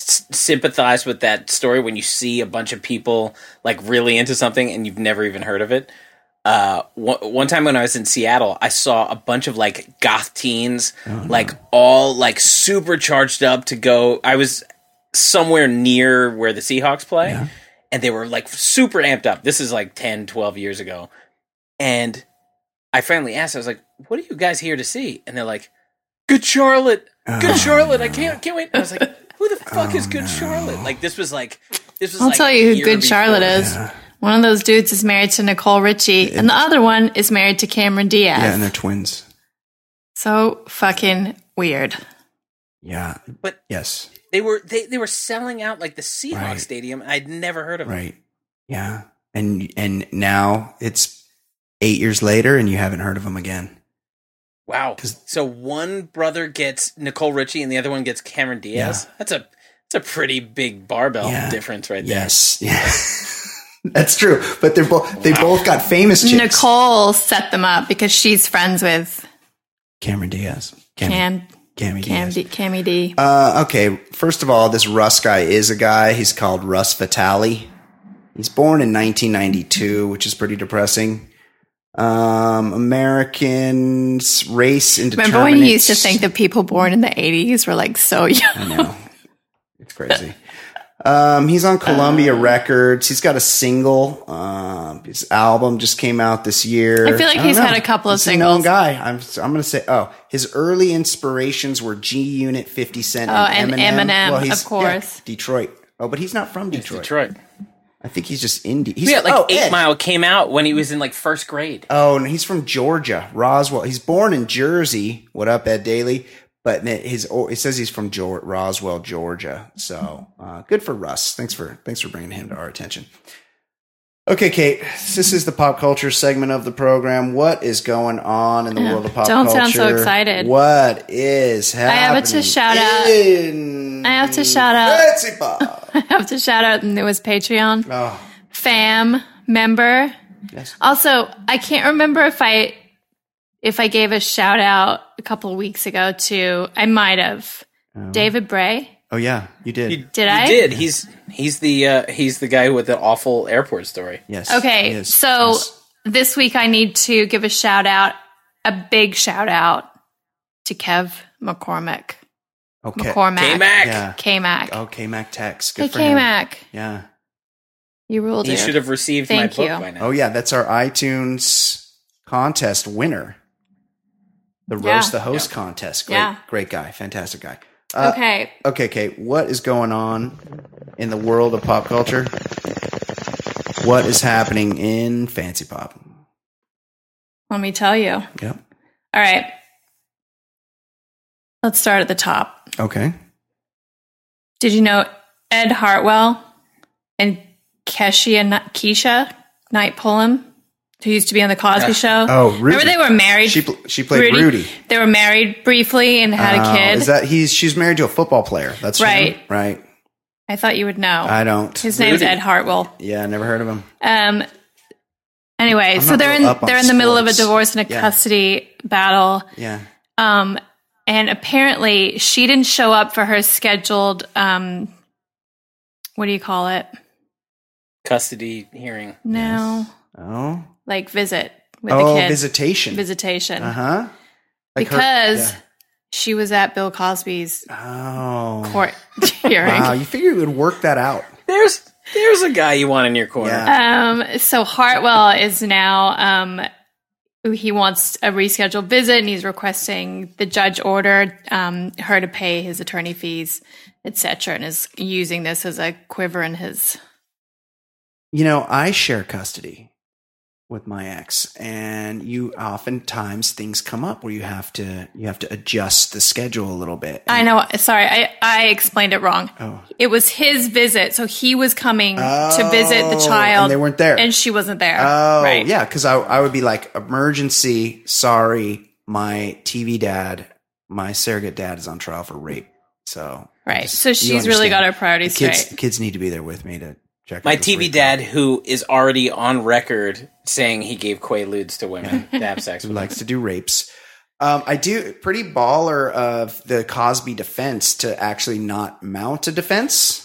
s- sympathize with that story when you see a bunch of people like really into something and you've never even heard of it. Uh, one, one time when I was in Seattle, I saw a bunch of like goth teens, like all like super charged up to go. I was somewhere near where the Seahawks play. and they were like super amped up. This is like 10, 12 years ago. And I finally asked, I was like, what are you guys here to see? And they're like, Good Charlotte. Good Oh, Charlotte. I can't can't wait. And I was like, who the fuck is Oh, Good no. Charlotte? Like this was like this was I'll like tell you who Good Charlotte before. is. One of those dudes is married to Nicole Richie, and the other one is married to Cameron Diaz. Yeah, and they're twins. so fucking weird. Yeah. But Yes. they were they, they were selling out like the Seahawks Right. stadium. I'd never heard of them. Right. Yeah. And and now it's eight years later, and you haven't heard of them again. Wow. 'Cause- So one brother gets Nicole Richie and the other one gets Cameron Diaz. That's a that's a pretty big barbell Yeah. difference right there. Yes. Yeah. That's true. But they're both they both got famous chicks. Nicole set them up because she's friends with Cameron Diaz. Cam, Cam, Cammy Cam Diaz. D, Cammy D. Uh, okay. First of all, this Russ guy is a guy. He's called Russ Vitale. He's born in 1992, which is pretty depressing. Um, Americans race and Remember when you used to think that people born in the 80s were like so young? I know. It's crazy. Um, he's on Columbia Uh. Records. He's got a single. Um, his album just came out this year. I feel like don't he's know. had a couple of He's a known singles. guy. I'm I'm gonna say. Oh, his early inspirations were G Unit, Fifty Cent, Oh, and and Eminem. Eminem, Well, he's- of course. yeah, Detroit. Oh, but he's not from It's Detroit. Detroit. I think he's just indie. He's Yeah, like oh, Eight Ed. Mile came out when he was in like first grade. Oh, and he's from Georgia, Roswell. He's born in Jersey. What up, Ed Daly? But his it says he's from Geor- Roswell, Georgia. So uh, good for Russ. Thanks for thanks for bringing him to our attention. Okay, Kate. This is the pop culture segment of the program. What is going on in the world of pop culture? Don't sound so excited. What is happening? I have to shout out- I have to shout out- Fancy pop. I have to shout out It was Patreon oh, fam member. yes. Also, I can't remember if I if I gave a shout out a couple of weeks ago to I might have David Bray. Oh yeah, you did. You, Did you I? did. He's he's the uh, he's the guy with the awful airport story. yes. Okay, so Yes. this week I need to give a shout out, a big shout out to Kev McCormick. okay. McCormack. K Mac. Yeah. K Mac. Oh, K Mac Tex. Good hey for K him. Mac. Yeah. You ruled He it. should have received Thank my book you. by now. Oh yeah, that's our iTunes contest winner. The Yeah. roast the host contest. Great, Yeah. great guy, fantastic guy. Uh, okay. Okay, Kate. What is going on in the world of pop culture? What is happening in fancy pop? Let me tell you. Yep. All right. Let's start at the top. Okay. Did you know Ed Hartwell and Kesha Keshia Knight Pulliam, who used to be on the Cosby Show? Oh, Rudy. Remember they were married. She pl- she played Rudy. They were married briefly and had Oh, a kid. Is that he's she's married to a football player? That's Right. him? Right. I thought you would know. I don't. His name's Ed Hartwell. Yeah, I never heard of him. Um. Anyway, I'm so they're in they're in the middle of a divorce and a Yeah. custody battle. Yeah. Um, and apparently she didn't show up for her scheduled um, what do you call it? Custody hearing. No, Oh. Like visit with oh, the kid. visitation. Visitation. Uh huh. because she was at Bill Cosby's Oh. court hearing. Wow, you figure you would work that out. There's there's a guy you want in your corner. Yeah. Um, so Hartwell is now um, he wants a rescheduled visit, and he's requesting the judge order um, her to pay his attorney fees, etc., and is using this as a quiver in his. You know, I share custody with my ex, and you oftentimes things come up where you have to you have to adjust the schedule a little bit. I know. Sorry, I I explained it wrong. Oh. It was his visit, so he was coming to visit the Oh, child, and they weren't there. and she wasn't there. Oh, right. yeah, because I, I would be like, emergency, sorry, my TV dad, my surrogate dad is on trial for rape. So, Right. just- So she's really got her priorities the kids, straight. the kids need to be there with me to check. My TV dad, who is already on record saying he gave quaaludes to women to have sex who likes to do rapes. Um, I do pretty baller of the Cosby defense to actually not mount a defense.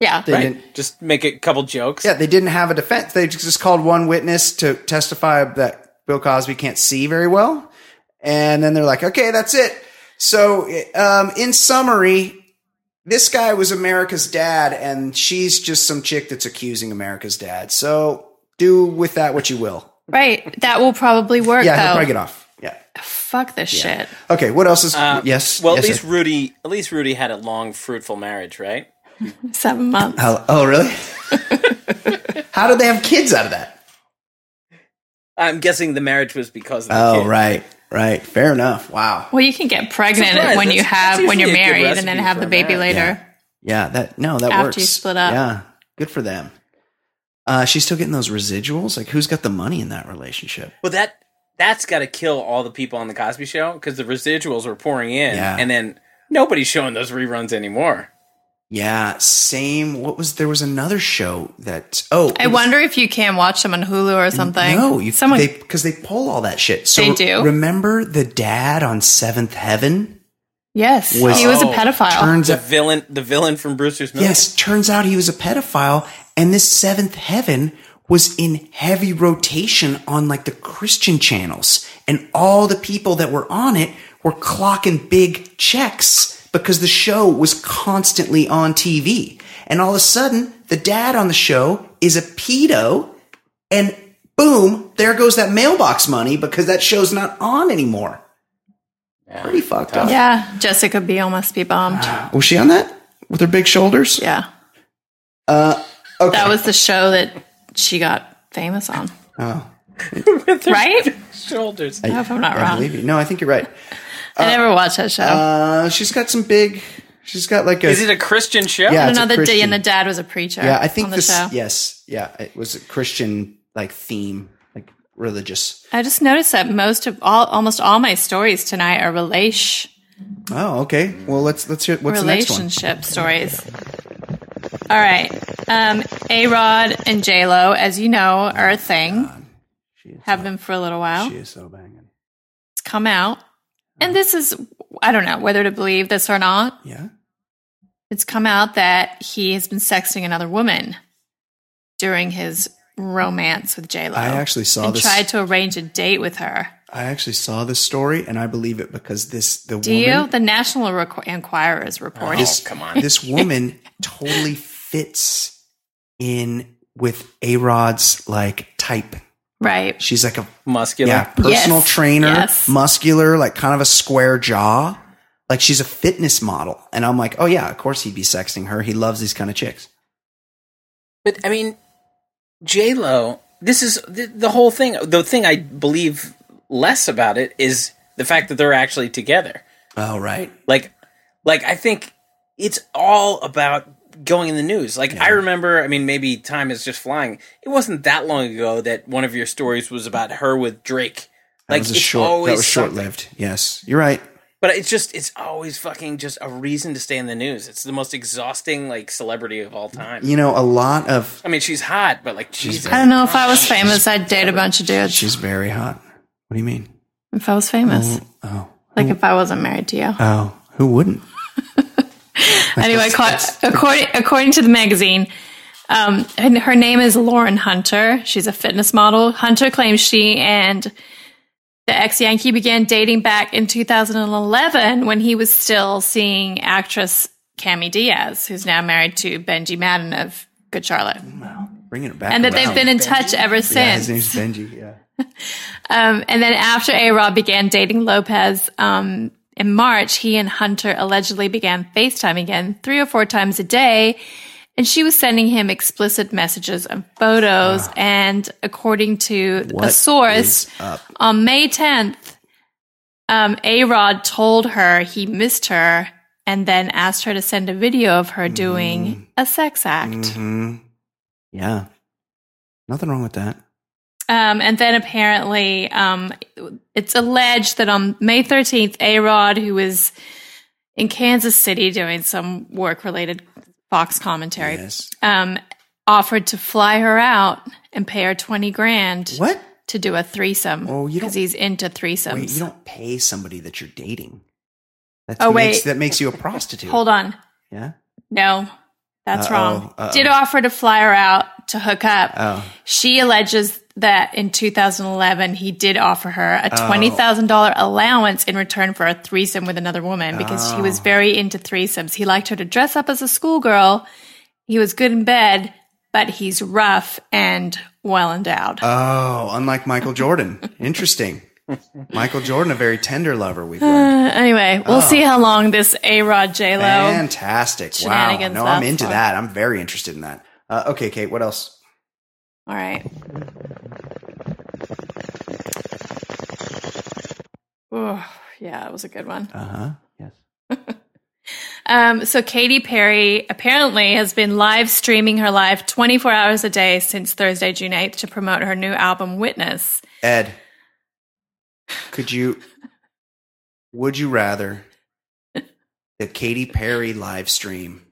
Yeah. They Right? didn't. Just make a couple jokes. Yeah, they didn't have a defense. They just called one witness to testify that Bill Cosby can't see very well, and then they're like, "Okay, that's it." So, um, in summary, this guy was America's dad, and she's just some chick that's accusing America's dad. So do with that what you will. Right. That will probably work Yeah, he'll probably get off. Yeah. Fuck this shit. Okay. What else is? Uh, yes. Well, yes, at least sir. Rudy, at least Rudy had a long, fruitful marriage, right? Seven months. How, oh, really? How did they have kids out of that? I'm guessing the marriage was because of the Oh, kid. right, right. Fair enough. Wow. Well, you can get pregnant Surprise, when you have when you're usually a good married and then have the baby marriage. later. Yeah, that no, that After works. you split up. Yeah, good for them. Uh, she's still getting those residuals. Like, who's got the money in that relationship? Well, that that's got to kill all the people on the Cosby Show because the residuals were pouring in, Yeah. and then nobody's showing those reruns anymore. Yeah, same. What was there was another show that? Oh, I was- wonder if you can watch them on Hulu or something. No, you Someone because they pull all that shit. So They do? Remember the dad on Seventh Heaven? Yes, was- he was a Oh, pedophile. Turns The out, villain, the villain from Brewster's Millions. yes, turns out he was a pedophile, and this Seventh Heaven was in heavy rotation on like the Christian channels, and all the people that were on it were clocking big checks because the show was constantly on TV. And all of a sudden, the dad on the show is a pedo, and boom, there goes that mailbox money because that show's not on anymore. Pretty fucked up. yeah, Jessica Biel must be bummed. Was she on that with her big shoulders? Yeah, Uh, okay. that was the show that she got famous on. Oh, With her Right? shoulders. I hope I'm not I wrong. believe you. No, I think you're right. I never watched that show. Uh, she's got some big. She's got like a. Is it a Christian show? Yeah. I it's don't know the Christian- and the dad was a preacher. yeah, I think on the this. show. Yes, yeah, it was a Christian like theme, like religious. I just noticed that most of all, almost all my stories tonight are relation Oh, okay. Well, let's let's hear what's the next one. relationship stories. All right, um, A Rod and J Lo, as you know, are a thing. She is, Have been for a little while. she is so banging. It's come out, and this is I don't know whether to believe this or not. Yeah. It's come out that he has been sexting another woman during his romance with J Lo. I actually saw and this. tried to arrange a date with her. I actually saw this story, and I believe it because this the Do woman. you? The National Requ- Enquirer is reporting. this, oh, come on. this woman totally fits in with A Rod's like type. Right. She's like a Muscular. yeah personal Yes. trainer, Yes. muscular, like kind of a square jaw. Like she's a fitness model, and I'm like, oh yeah, of course he'd be sexting her. He loves these kind of chicks. But I mean, J Lo. This is the, the whole thing. The thing I believe less about it is the fact that they're actually together. Oh right, Like, like I think it's all about going in the news. Like I remember, I mean, maybe time is just flying. It wasn't that long ago that one of your stories was about her with Drake. that Like was a it's short. always That was short lived. Yes, you're right. But it's just it's always fucking just a reason to stay in the news. It's the most exhausting like celebrity of all time. You know, a lot of I mean, she's hot, but like Jesus. I don't know if I was famous, I'd date a bunch of dudes. she's very hot. What do you mean? If I was famous, Oh, like if I wasn't married to you. oh, who wouldn't? anyway, according according to the magazine, um, and her name is Lauren Hunter. She's a fitness model. Hunter claims she and the ex Yankee began dating back in 2011 when he was still seeing actress Cami Diaz, who's now married to Benji Madden of Good Charlotte, Bringing it back, and that they've been in touch ever Yeah, since. his name's Benji. Yeah. Um, and then after A Rod began dating Lopez um, in March, he and Hunter allegedly began FaceTime again three or four times a day. And she was sending him explicit messages and photos. And according to a source, on May 10th, um, A Rod told her he missed her and then asked her to send a video of her doing a sex act. hmm Yeah, nothing wrong with that. Um, and then apparently, um, it's alleged that on May 13th, A Rod, who was in Kansas City doing some work related Fox commentary, Yes. um, offered to fly her out and pay her 20 grand What? to do a threesome Oh, you because he's into threesomes. Wait, you don't pay somebody that you're dating. That's Oh, makes, wait. that makes you a prostitute. Hold on. Yeah. No, That's Uh-oh, wrong. uh-oh. Did offer to fly her out to hook up. Oh. She alleges that in 2011 he did offer her a $20,000 allowance in return for a threesome with another woman because he Oh. was very into threesomes. He liked her to dress up as a schoolgirl. He was good in bed, but he's rough and well endowed. Oh, unlike Michael Jordan. Interesting. Michael Jordan, a very tender lover. We've learned. Uh, anyway, we'll see how long this A Rod J Lo. Fantastic! Wow. No, I'm into for. that. I'm very interested in that. Uh, okay, Kate. What else? All right. Oh, yeah, it was a good one. Uh huh. Yes. Um, so Katy Perry apparently has been live streaming her live 24 hours a day since Thursday, June 8th to promote her new album Witness. Ed, could you? Would you rather the Katy Perry live stream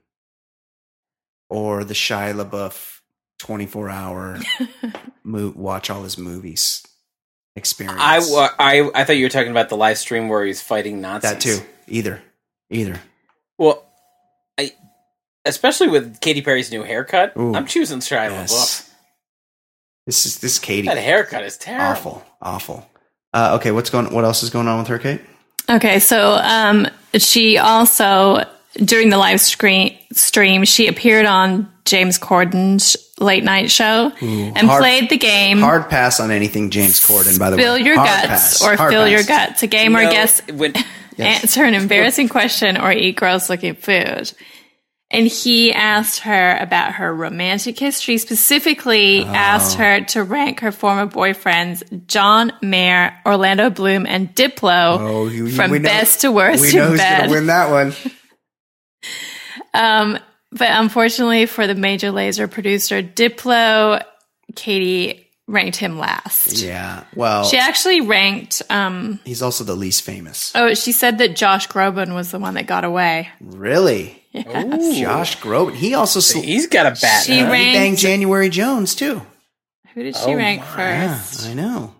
or the Shia LaBeouf 24 hour mo- watch all his movies experience? I, I I thought you were talking about the live stream where he's fighting Nazis. that too. Either. Either. Well, I especially with Katy Perry's new haircut, Ooh. I'm choosing Shia Yes. LaBeouf. This is this is Katy. That haircut is terrible. Awful. Awful. Uh, okay, what's going? What else is going on with her, Kate? Okay, so um, she also, during the live screen stream, she appeared on James Corden's late night show and hard- played the game Hard pass on anything James Corden. By the Spill way, Your Hard Guts pass. or Hard Fill Your pass. Guts, a game where No, guests when answer an embarrassing question or eat gross looking food. And he asked her about her romantic history, specifically asked her to rank her former boyfriends, John Mayer, Orlando Bloom, and Diplo, Oh, you- from know- best to worst We know who's going to win that one. Um, but unfortunately for the Major Lazer producer, Diplo, Katy ranked him last. Yeah. Well, She actually ranked, um, he's also the least famous. oh, she said that Josh Groban was the one that got away. Really? Josh Groban. He also sl- he's got a bat. She huh? ran- he banged January Jones too. Who did she Oh rank my. first? Yeah, I know.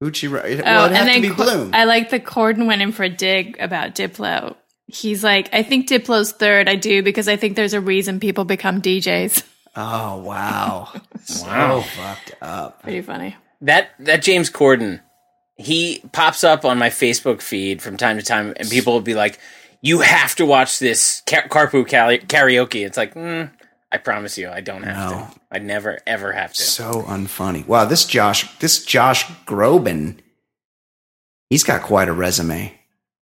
Who'd she? Well, Oh, it'd have to be Co- Bloom. I like the Corden went in for a dig about Diplo. He's like, I think Diplo's third. I do because I think there's a reason people become DJs. oh wow! so Wow. fucked up. Pretty funny. That that James Corden, he pops up on my Facebook feed from time to time, and people will be like, "You have to watch this Car- Carpool Cali- Karaoke." It's like, mm, I promise you, I don't have No. to. I never ever have to. So unfunny. Wow, this Josh, this Josh Groban, he's got quite a resume.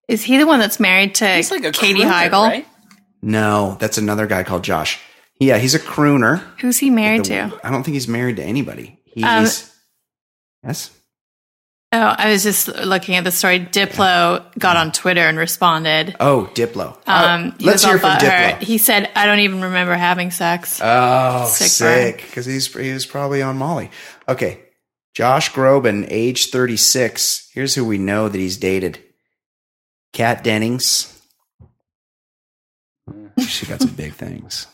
Is he the one that's married to He's like a Katie crooner, Heigl? right? No, that's another guy called Josh. Yeah, he's a crooner. Who's he married The- to? I don't think he's married to anybody. He's Um, yes. Oh, I was just looking at the story. Diplo got on Twitter and responded. Oh, Diplo. Um, Uh, he let's hear from butthurt. Diplo. He said, "I don't even remember having sex." Oh, Sick sick. Because he's he was probably on Molly. Okay, Josh Groban, age thirty six. Here's who we know that he's dated: Kat Dennings. She got some big things.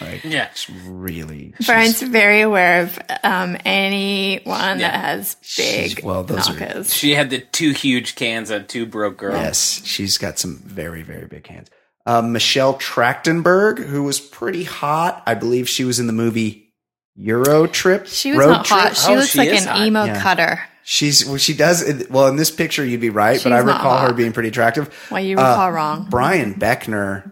Like, Yeah. it's really. Brian's very aware of um, anyone Yeah. that has big well, those are- knockers. She had the two huge cans of two broke girls. Yes, she's got some very, very big hands. Uh, Michelle Trachtenberg, who was pretty hot. I believe she was in the movie Euro Trip. She was Road not Trip. hot. She Oh, looks she like an hot. emo Yeah. cutter. She's well, she does. Well, in this picture, you'd be right, but I not recall her being pretty attractive. Well, you Uh, recall wrong. Brian Beckner,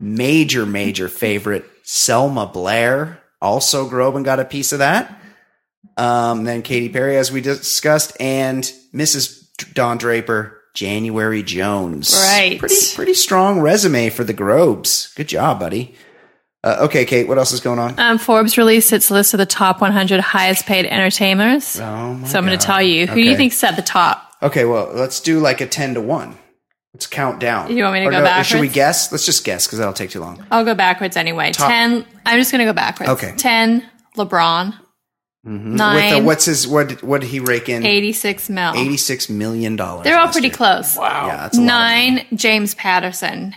major, major favorite. Selma Blair, also Groban got a piece of that. Um, then Katy Perry, as we discussed, and Mrs. Don Draper, January Jones. Right. Pretty, pretty strong resume for the Grobes. Good job, buddy. Uh, okay, Kate, what else is going on? Um, Forbes released its list of the top 100 highest paid entertainers. Oh my so I'm going to tell you who do you Okay. think's at the top. Okay, well, let's do like a 10 to 1. Let's count down. You want me to Or go Should we guess? Let's just guess because that'll take too long. I'll go backwards anyway. Top- 10. I'm just going to go backwards. Okay. 10. LeBron. Mm-hmm. With Nine. the, what's his, what, what did he rake in? 86 mil. $86 million. They're all pretty year. close. Wow. Yeah, that's a lot. Nine. James Patterson.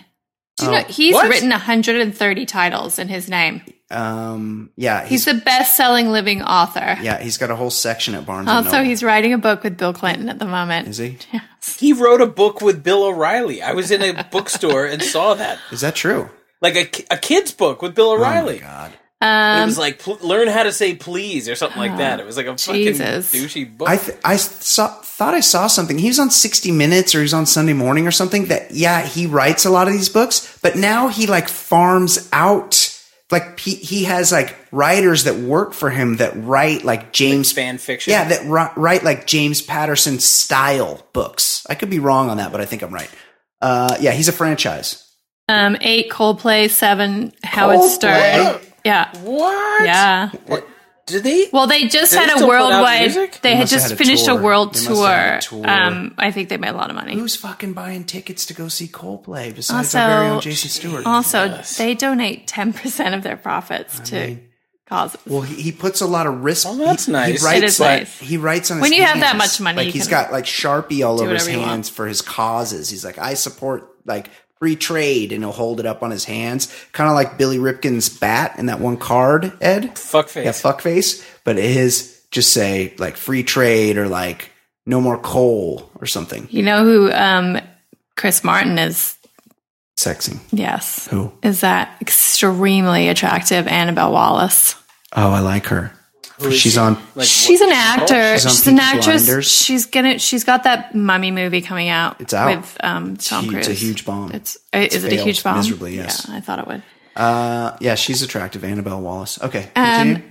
Do you Oh. know he's What? written 130 titles in his name? Um, yeah, He's he's, the best-selling living author. yeah, he's got a whole section at Barnes. and Also, Noble. he's writing a book with Bill Clinton at the moment. is he? Yes. He wrote a book with Bill O'Reilly. I was in a bookstore and saw that. Is that true? like a, a kid's book with Bill Oh my O'Reilly. god. And it Um, was like pl- learn how to say please or something like that. It was like a fucking Jesus. douchey book. I th- I saw thought I saw something. He was on 60 Minutes or he was on Sunday Morning or something. That yeah, he writes a lot of these books, but now he like farms out. Like he he has like writers that work for him that write like James fan fiction. Yeah, that ri- write like James Patterson style books. I could be wrong on that, but I think I'm right. Uh, yeah, he's a franchise. um, eight Coldplay, seven Howard Coldplay? Stern. Yeah, what? yeah. Did they? Well, they just Do they had a still put out worldwide. They They had just had a finished a world tour. a tour. Um, I think they made a lot of money. Who's fucking buying tickets to go see Coldplay besides our very own Also, Jason Stewart? also they donate ten percent of their profits to causes. Well, he, he puts a lot of risk. Oh, that's he, nice. He writes, It is like- nice. He writes on When his you have that much money, Like you he's can got like Sharpie all over his whatever want. hands for his causes. He's like, I support like free trade, and he'll hold it up on his hands, kind of like Billy Ripken's bat in that one card. Ed, Fuckface. yeah, fuck face, but his just say like free trade or like no more coal or something. You know who um, Chris Martin is? Sexy. Yes, Who? is that extremely attractive Annabelle Wallis? Oh, I like her. Is She's she? on. Like, She's an actor. She's She's, an actress. Blinders. She's gonna. She's got that mummy movie coming out. It's out. with um, Tom Cruise. it's a huge bomb. It's uh, is it a huge bomb? miserably, yes. Yeah, I thought it would. Uh, yeah, she's attractive. Annabelle Wallis. Okay, continue. Um,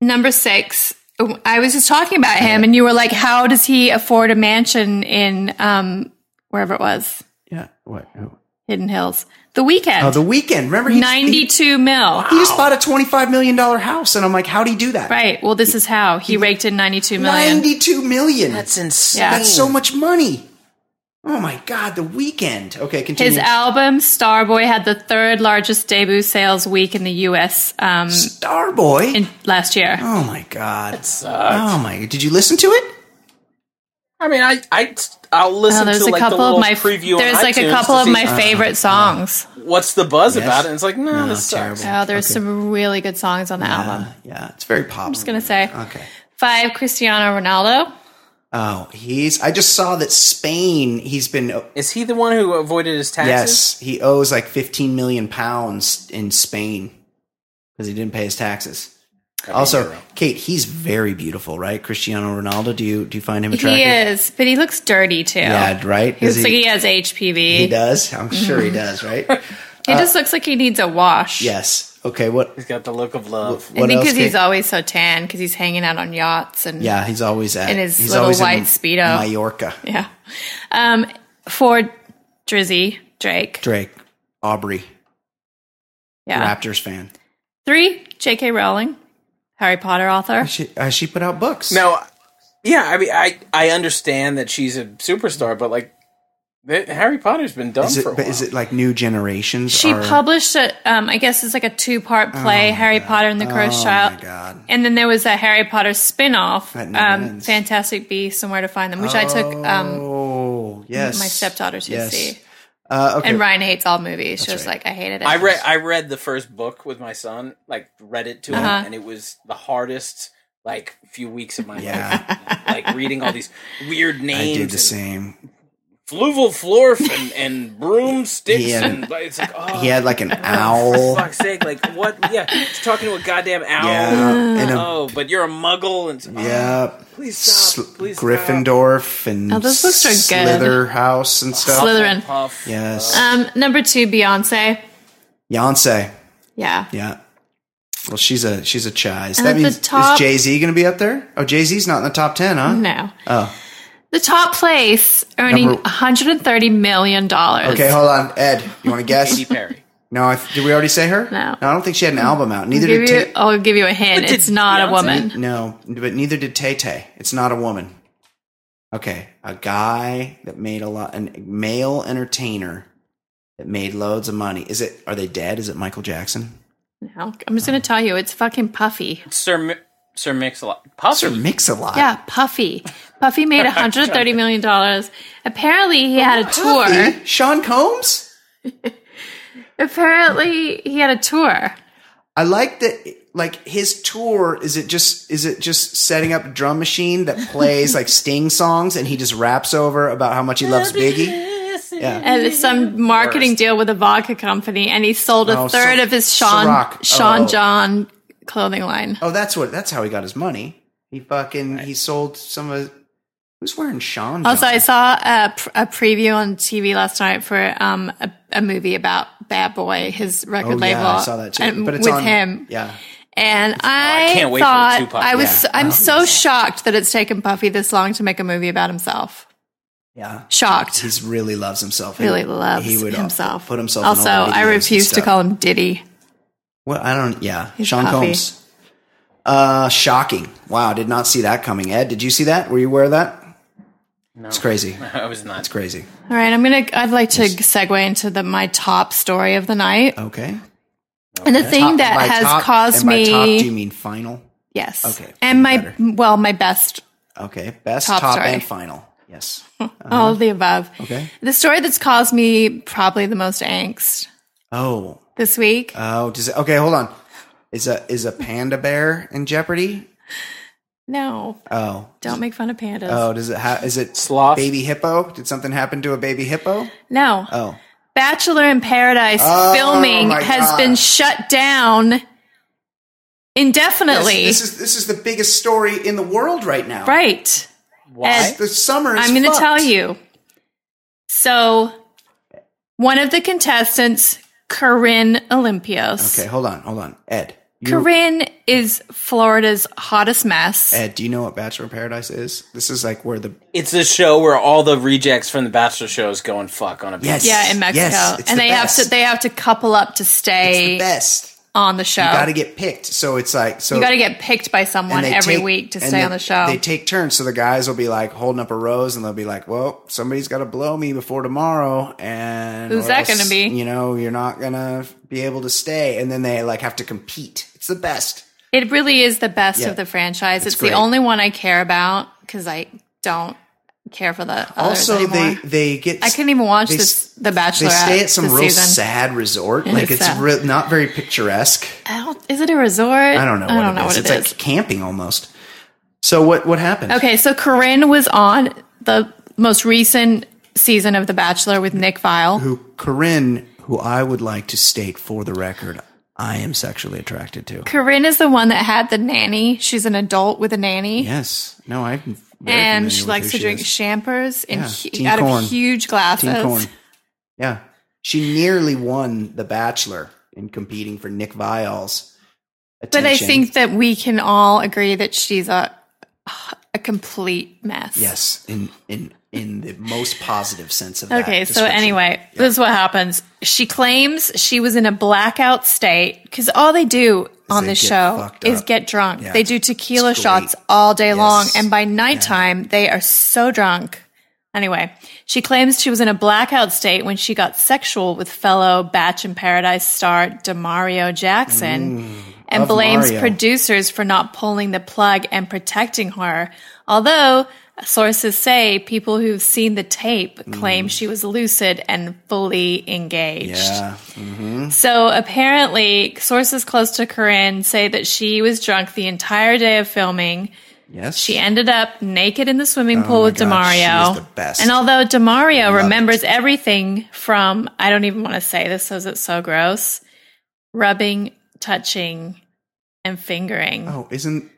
Number six. I was just talking about him, and you were like, "How does he afford a mansion in um, wherever it was, yeah. What? Who? Hidden Hills? The Weeknd, Oh, the Weeknd. Remember, he, ninety-two mil. He, he just bought a twenty-five million dollar house, and I'm like, how would he do that? Right. Well, this is how he raked in ninety-two million. Ninety-two million. That's insane. Yeah. That's so much money. Oh my god, the Weeknd. Okay, continue. His album Starboy had the third largest debut sales week in the U.S. Um, Starboy. in last year. oh my god. sucks. Oh my. Did you listen to it? I mean, I, I, I'll listen Oh, there's to a like couple the little of my preview. on there's like a couple of my favorite songs. What's the buzz Yes. about it? And it's like, no, No, this sucks. terrible. Oh, there's Okay. some really good songs on the album. Uh, yeah, it's very popular. I'm just gonna say. Okay. Five, Cristiano Ronaldo. Oh, he's. I just saw that Spain. He's been. Is he the one who avoided his taxes? Yes, he owes like 15 million pounds in Spain because he didn't pay his taxes. Also, hero. Kate, he's very beautiful, right? Cristiano Ronaldo. Do you do you find him attractive? He is, but he looks dirty too. Yeah, right. He Is looks like he has HPV. He He, does. I'm sure he does. Right. He just looks like he needs a wash. yes. Okay. What? He's got the look of love. What I think else? because he's always so tan because he's hanging out on yachts and yeah, he's always at in his he's little always in white Speedo. Mallorca. yeah. Um, for Drizzy Drake. Drake, Aubrey, Yeah. Raptors fan. Three, J.K. Rowling, Harry Potter author. She uh, she put out books. Now, yeah, I mean, I, I understand that she's a superstar, but like, the, Harry Potter's been done is it for a but while. is it like new generations? She are- published a, um, I guess it's like a two part play, Harry Potter and the Cursed Oh Child. my god. And then there was a Harry Potter spin off, um. Fantastic Beasts and Where to Find Them, which I took um, Oh yes, my stepdaughter to Yes. see. Uh, okay. And Ryan hates all movies. She was right. like, I hated it. I read I read the first book with my son, like read it to him, Uh-huh. and it was the hardest like few weeks of my Yeah. life. like reading all these weird names. I names, did the and same. Fluval florf and, and broomsticks, He had- and like, it's like oh, He had like an owl. for owl. fuck's sake, like what? Yeah, he's talking to a goddamn owl. Yeah, and a, Oh, but you're a muggle, and oh, yeah. please stop, Sl- please stop. Gryffindorf and Oh, those books are good. Slither House and stuff. Slytherin. Puff. Yes, Um, number two, Beyonce. Beyonce. Yeah. Yeah. Well, she's a she's a chise. And that means top- is Jay Z going to be up there? Oh, Jay Z's not in the top ten, huh? No. Oh, The top place earning Number- $130 million. okay. Hold on, Ed. You want to guess? Katy Perry. no, I, did we already say her? No. I don't think she had an mm. album out. Neither Give did. you, Ta- I'll give you a hint. But did It's not a woman. no, but neither did Tay Tay. It's not a woman. Okay, a guy that made a lot, a male entertainer that made loads of money. Is it? Are they dead? Is it Michael Jackson? No, I'm just going to oh. tell you, it's fucking Puffy. Sir Mi- Sir Mix-a-Lot. Puffy. Sir Mix-a-Lot. Yeah, Puffy. Puffy made $130 million. Apparently, he had a tour. Puffy? Sean Combs. Apparently, he had a tour. I like that. Like his tour, is it just is it just setting up a drum machine that plays like Sting songs and he just raps over about how much he loves Biggie? Yeah. and it's some marketing deal with a vodka company, and he sold a Oh, third so- of his Sean Ciroc. Sean Oh. John clothing line. Oh, that's what. That's how he got his money. He fucking he sold some of. Who's wearing Sean? Also, I saw a, a preview on TV last night for um, a, a movie about Bad Boy, his record Oh label, yeah, I saw that too. and But it's with on, him. Yeah. And I, can't wait for the thought Tupac. I was Yeah. I'm Oh, so shocked that it's taken Puffy this long to make a movie about himself. Yeah. Shocked. He's really loves himself. really He- loves he would uh, himself. Put himself. Also, in all I refuse to call him Diddy. Well, I don't. Yeah, He's Sean Puffy. Combs. Uh, shocking! Wow, did not see that coming. Ed, did you see that? Were you aware of that? No, It's crazy. I was not. It's crazy. All right, I'm gonna. I'd like to segue into the my top story of the night, Okay. and the thing Top- that by has top- caused and by me. top, do you mean final? yes. Okay, And my better. well, my best, Okay, best Top top, story. and final. Yes. all of the above. Okay. The story that's caused me probably the most angst Oh, this week. oh, does it? Okay, hold on. Is a is a panda bear in jeopardy? No, Oh, don't make fun of pandas. oh, does it? Ha- is it Sloth? baby hippo? Did something happen to a baby hippo? no, Oh, Bachelor in Paradise Oh, filming my has God. been shut down indefinitely. Yes, this is this is the biggest story in the world right now. right. Why? Ed, The summer. Is I'm going to tell you. So, one of the contestants, Corinne Olympios. Okay, hold on, hold on, Ed. You, Corinne is Florida's hottest mess. Ed, do you know what Bachelor in Paradise is? This is like where the it's a show where all the rejects from the Bachelor shows go and fuck on a beach. yes, yeah, in Mexico, yes, it's and the they best. have to they have to couple up to it's stay the best. on the show. You got to get picked. So it's like so You got to get picked by someone every take- week to stay they- on the show. They take turns. So the guys will be like holding up a rose, and they'll be like, "Well, somebody's got to blow me before tomorrow." And Who's that gonna be? You know, you're not gonna be able to stay. And then they like have to compete. It's the best. It really is the best Yeah. of the franchise. It's, great. the only one I care about because I don't care for the Also, anymore. they they get I couldn't even watch they this The they Bachelor. stay at some real season. sad resort. Like it's re- not very picturesque. I don't, is it a resort? I don't know. What I don't it know is. what it's it like is. camping almost. So what what happened? Okay, so Corinne was on the most recent season of The Bachelor with Nick Viall. Who Corinne, who I would like to state for the record, I am sexually attracted to. Corinne is the one that had the nanny. She's an adult with a nanny. Yes. No, I'm. and she likes to she drink is. champers in Yeah, hu- out Corn. of huge glasses. Yeah. She nearly won The Bachelor in competing for Nick Viall's attention. But I think that we can all agree that she's a a complete mess. yes, in in in the most positive sense of that. Okay, so anyway, this is what happens. She claims she was in a blackout state because all they do on this show is get drunk. Yeah. They do tequila shots all day long, and by nighttime, they are so drunk. Anyway, she claims she was in a blackout state when she got sexual with fellow Batch in Paradise star Demario Jackson mm. and blames Mario. producers for not pulling the plug and protecting her. Although sources say people who've seen the tape mm-hmm. claim she was lucid and fully engaged. Yeah. Mm-hmm. So apparently, sources close to Corinne say that she was drunk the entire day of filming. Yes. She ended up naked in the swimming oh pool my with God, Demario. she is the best. And although Demario remembers everything from, I don't even want to say this because it's so gross, rubbing, touching, and fingering Oh, isn't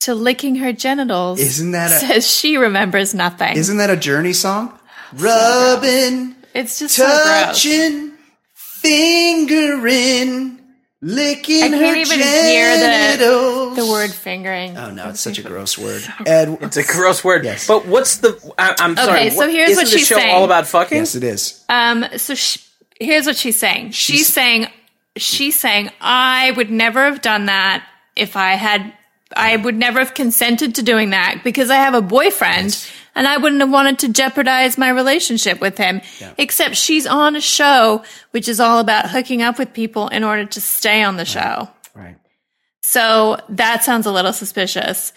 to licking her genitals, Isn't that a- says she remembers nothing. isn't that a Journey song? Rubbing, it's just so gross. touching, fingering, licking I can't her even hear the genitals. the word fingering. Oh no, it's such a gross word. Ed, It's a gross word. Yes. But what's the? I, I'm sorry. Okay, so here's isn't what she's show saying. all about fucking? yes, it is. Um, so sh here's what she's saying. She's, She's- saying, she's saying, I would never have done that if I had, I would never have consented to doing that because I have a boyfriend and I wouldn't have wanted to jeopardize my relationship with him. Except she's on a show which is all about hooking up with people in order to stay on the show. Right. So that sounds a little suspicious.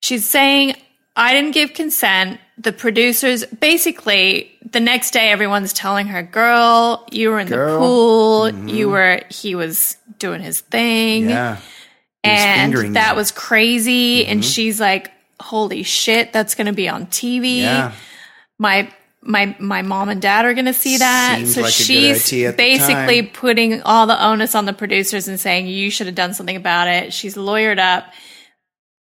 She's saying, I didn't give consent. The producers, basically, the next day, everyone's telling her, girl, you were in Girl. the pool. You mm-hmm. were, he was doing his thing. Yeah. He was fingering and that you. was crazy. And she's like, holy shit, that's going to be on TV. Yeah. My, my my mom and dad are going to see that. Seems so like she's idea at the basically putting all the onus on the producers and saying you should have done something about it. She's lawyered up.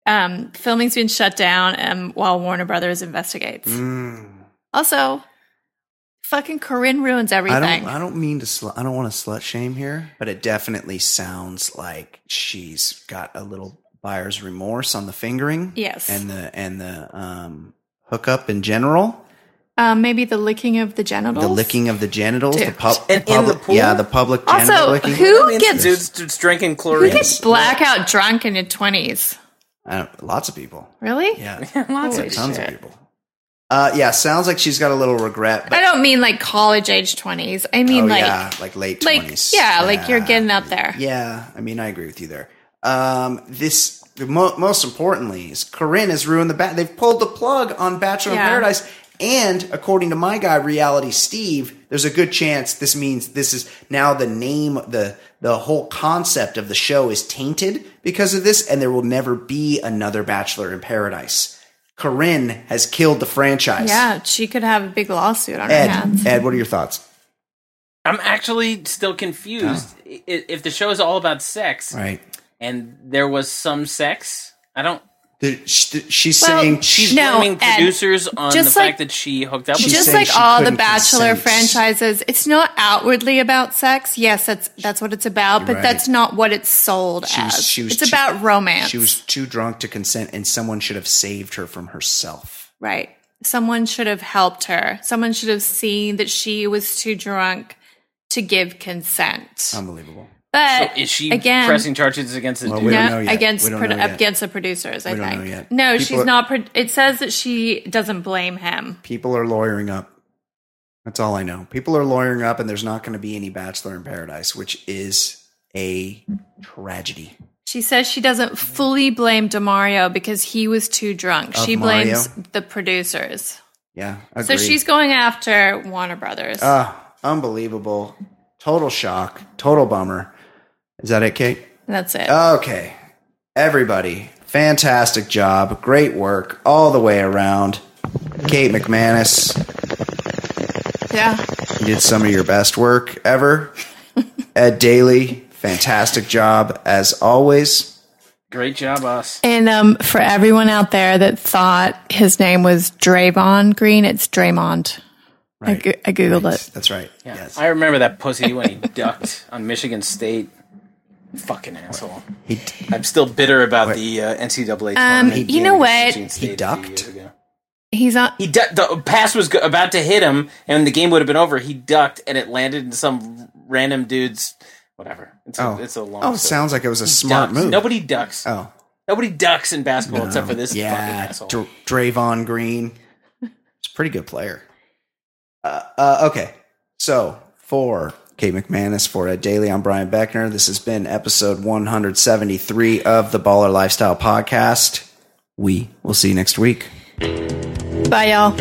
Um, filming's been shut down um, while Warner Brothers investigates. Mm. Also, fucking Corinne ruins I everything. don't. I don't mean to. Sl- I don't want to slut shame here, but it definitely sounds like she's got a little buyer's remorse on the fingering. Yes. and the and the um, hookup in general, um, maybe the licking of the genitals. the licking of the genitals, the, Dude. pub- And the in the public, pool? yeah, the public genital Also, licking. who I mean, gets dudes just drinking who chlorine? gets blackout drunk in your twenties? I don't- lots of people. Really? Yeah, Lots Holy of tons shit. of people. Uh, yeah, sounds like she's got a little regret. But I don't mean like college age twenties. I mean oh, like yeah, like late like twenties. yeah, like you're getting up there. Yeah, I mean, I agree with you there. Um, this mo- most importantly is Corinne has ruined the bat. They've pulled the plug on Bachelor Yeah. in Paradise, and according to my guy, Reality Steve, there's a good chance this means this is now the name the the whole concept of the show is tainted because of this, and there will never be another Bachelor in Paradise. Corinne has killed the franchise. Yeah, she could have a big lawsuit on her Ed, hands. Ed, what are your thoughts? I'm actually still confused. Oh. I If the show is all about sex Right. and there was some sex, I don't. The- sh- She's Well, saying She's No, blaming producers on just the like- fact that she hooked up She's with Just like she all the Bachelor consent. franchises, it's not outwardly about sex. Yes, that's that's what it's about, but right. that's not what it's sold She was- as. she was it's too- about romance. She was too drunk to consent, and someone should have saved her from herself. right. Someone should have helped her. Someone should have seen that she was too drunk to give consent. Unbelievable. But Is she again, pressing charges against the Well, dude? we no, against We pro- against the producers. I We don't think know yet. no, People she's are- not. Pro- it says that she doesn't blame him. People are lawyering up. That's all I know. People are lawyering up, and there's not going to be any Bachelor in Paradise, which is a tragedy. She says she doesn't fully blame Demario because he was too drunk. Of she blames Mario? the producers. Yeah, So she's going after Warner Brothers. Ah, unbelievable. Total shock. Total bummer. Is that it, Kate? That's it. Okay. Everybody, fantastic job. Great work all the way around. Kate McManus, yeah. you did some of your best work ever. Ed Daly, fantastic job as always. Great job, us. And um, for everyone out there that thought his name was Draymond Green, it's Draymond. I, Right. go- I googled it. That's right. Yeah. Yes. I remember that pussy when he ducked on Michigan State. Fucking asshole. He, I'm still bitter about the uh, NCAA Um, tournament. you know what? Michigan State a few ducked? He's on. He du- the pass was go- about to hit him, and the game would have been over. He ducked, and it landed in some random dude's whatever. It's a, oh, it's a long. oh, story. sounds like it was a He smart ducks. move. Nobody ducks. Oh, Nobody ducks in basketball except for this fucking asshole. Dr- Drayvon Green. It's a pretty good player. Uh, uh, okay, so for Kate McManus, for Ed Daly, I'm Brian Beckner. This has been episode 173 of the Baller Lifestyle Podcast. We will see you next week. Bye, y'all.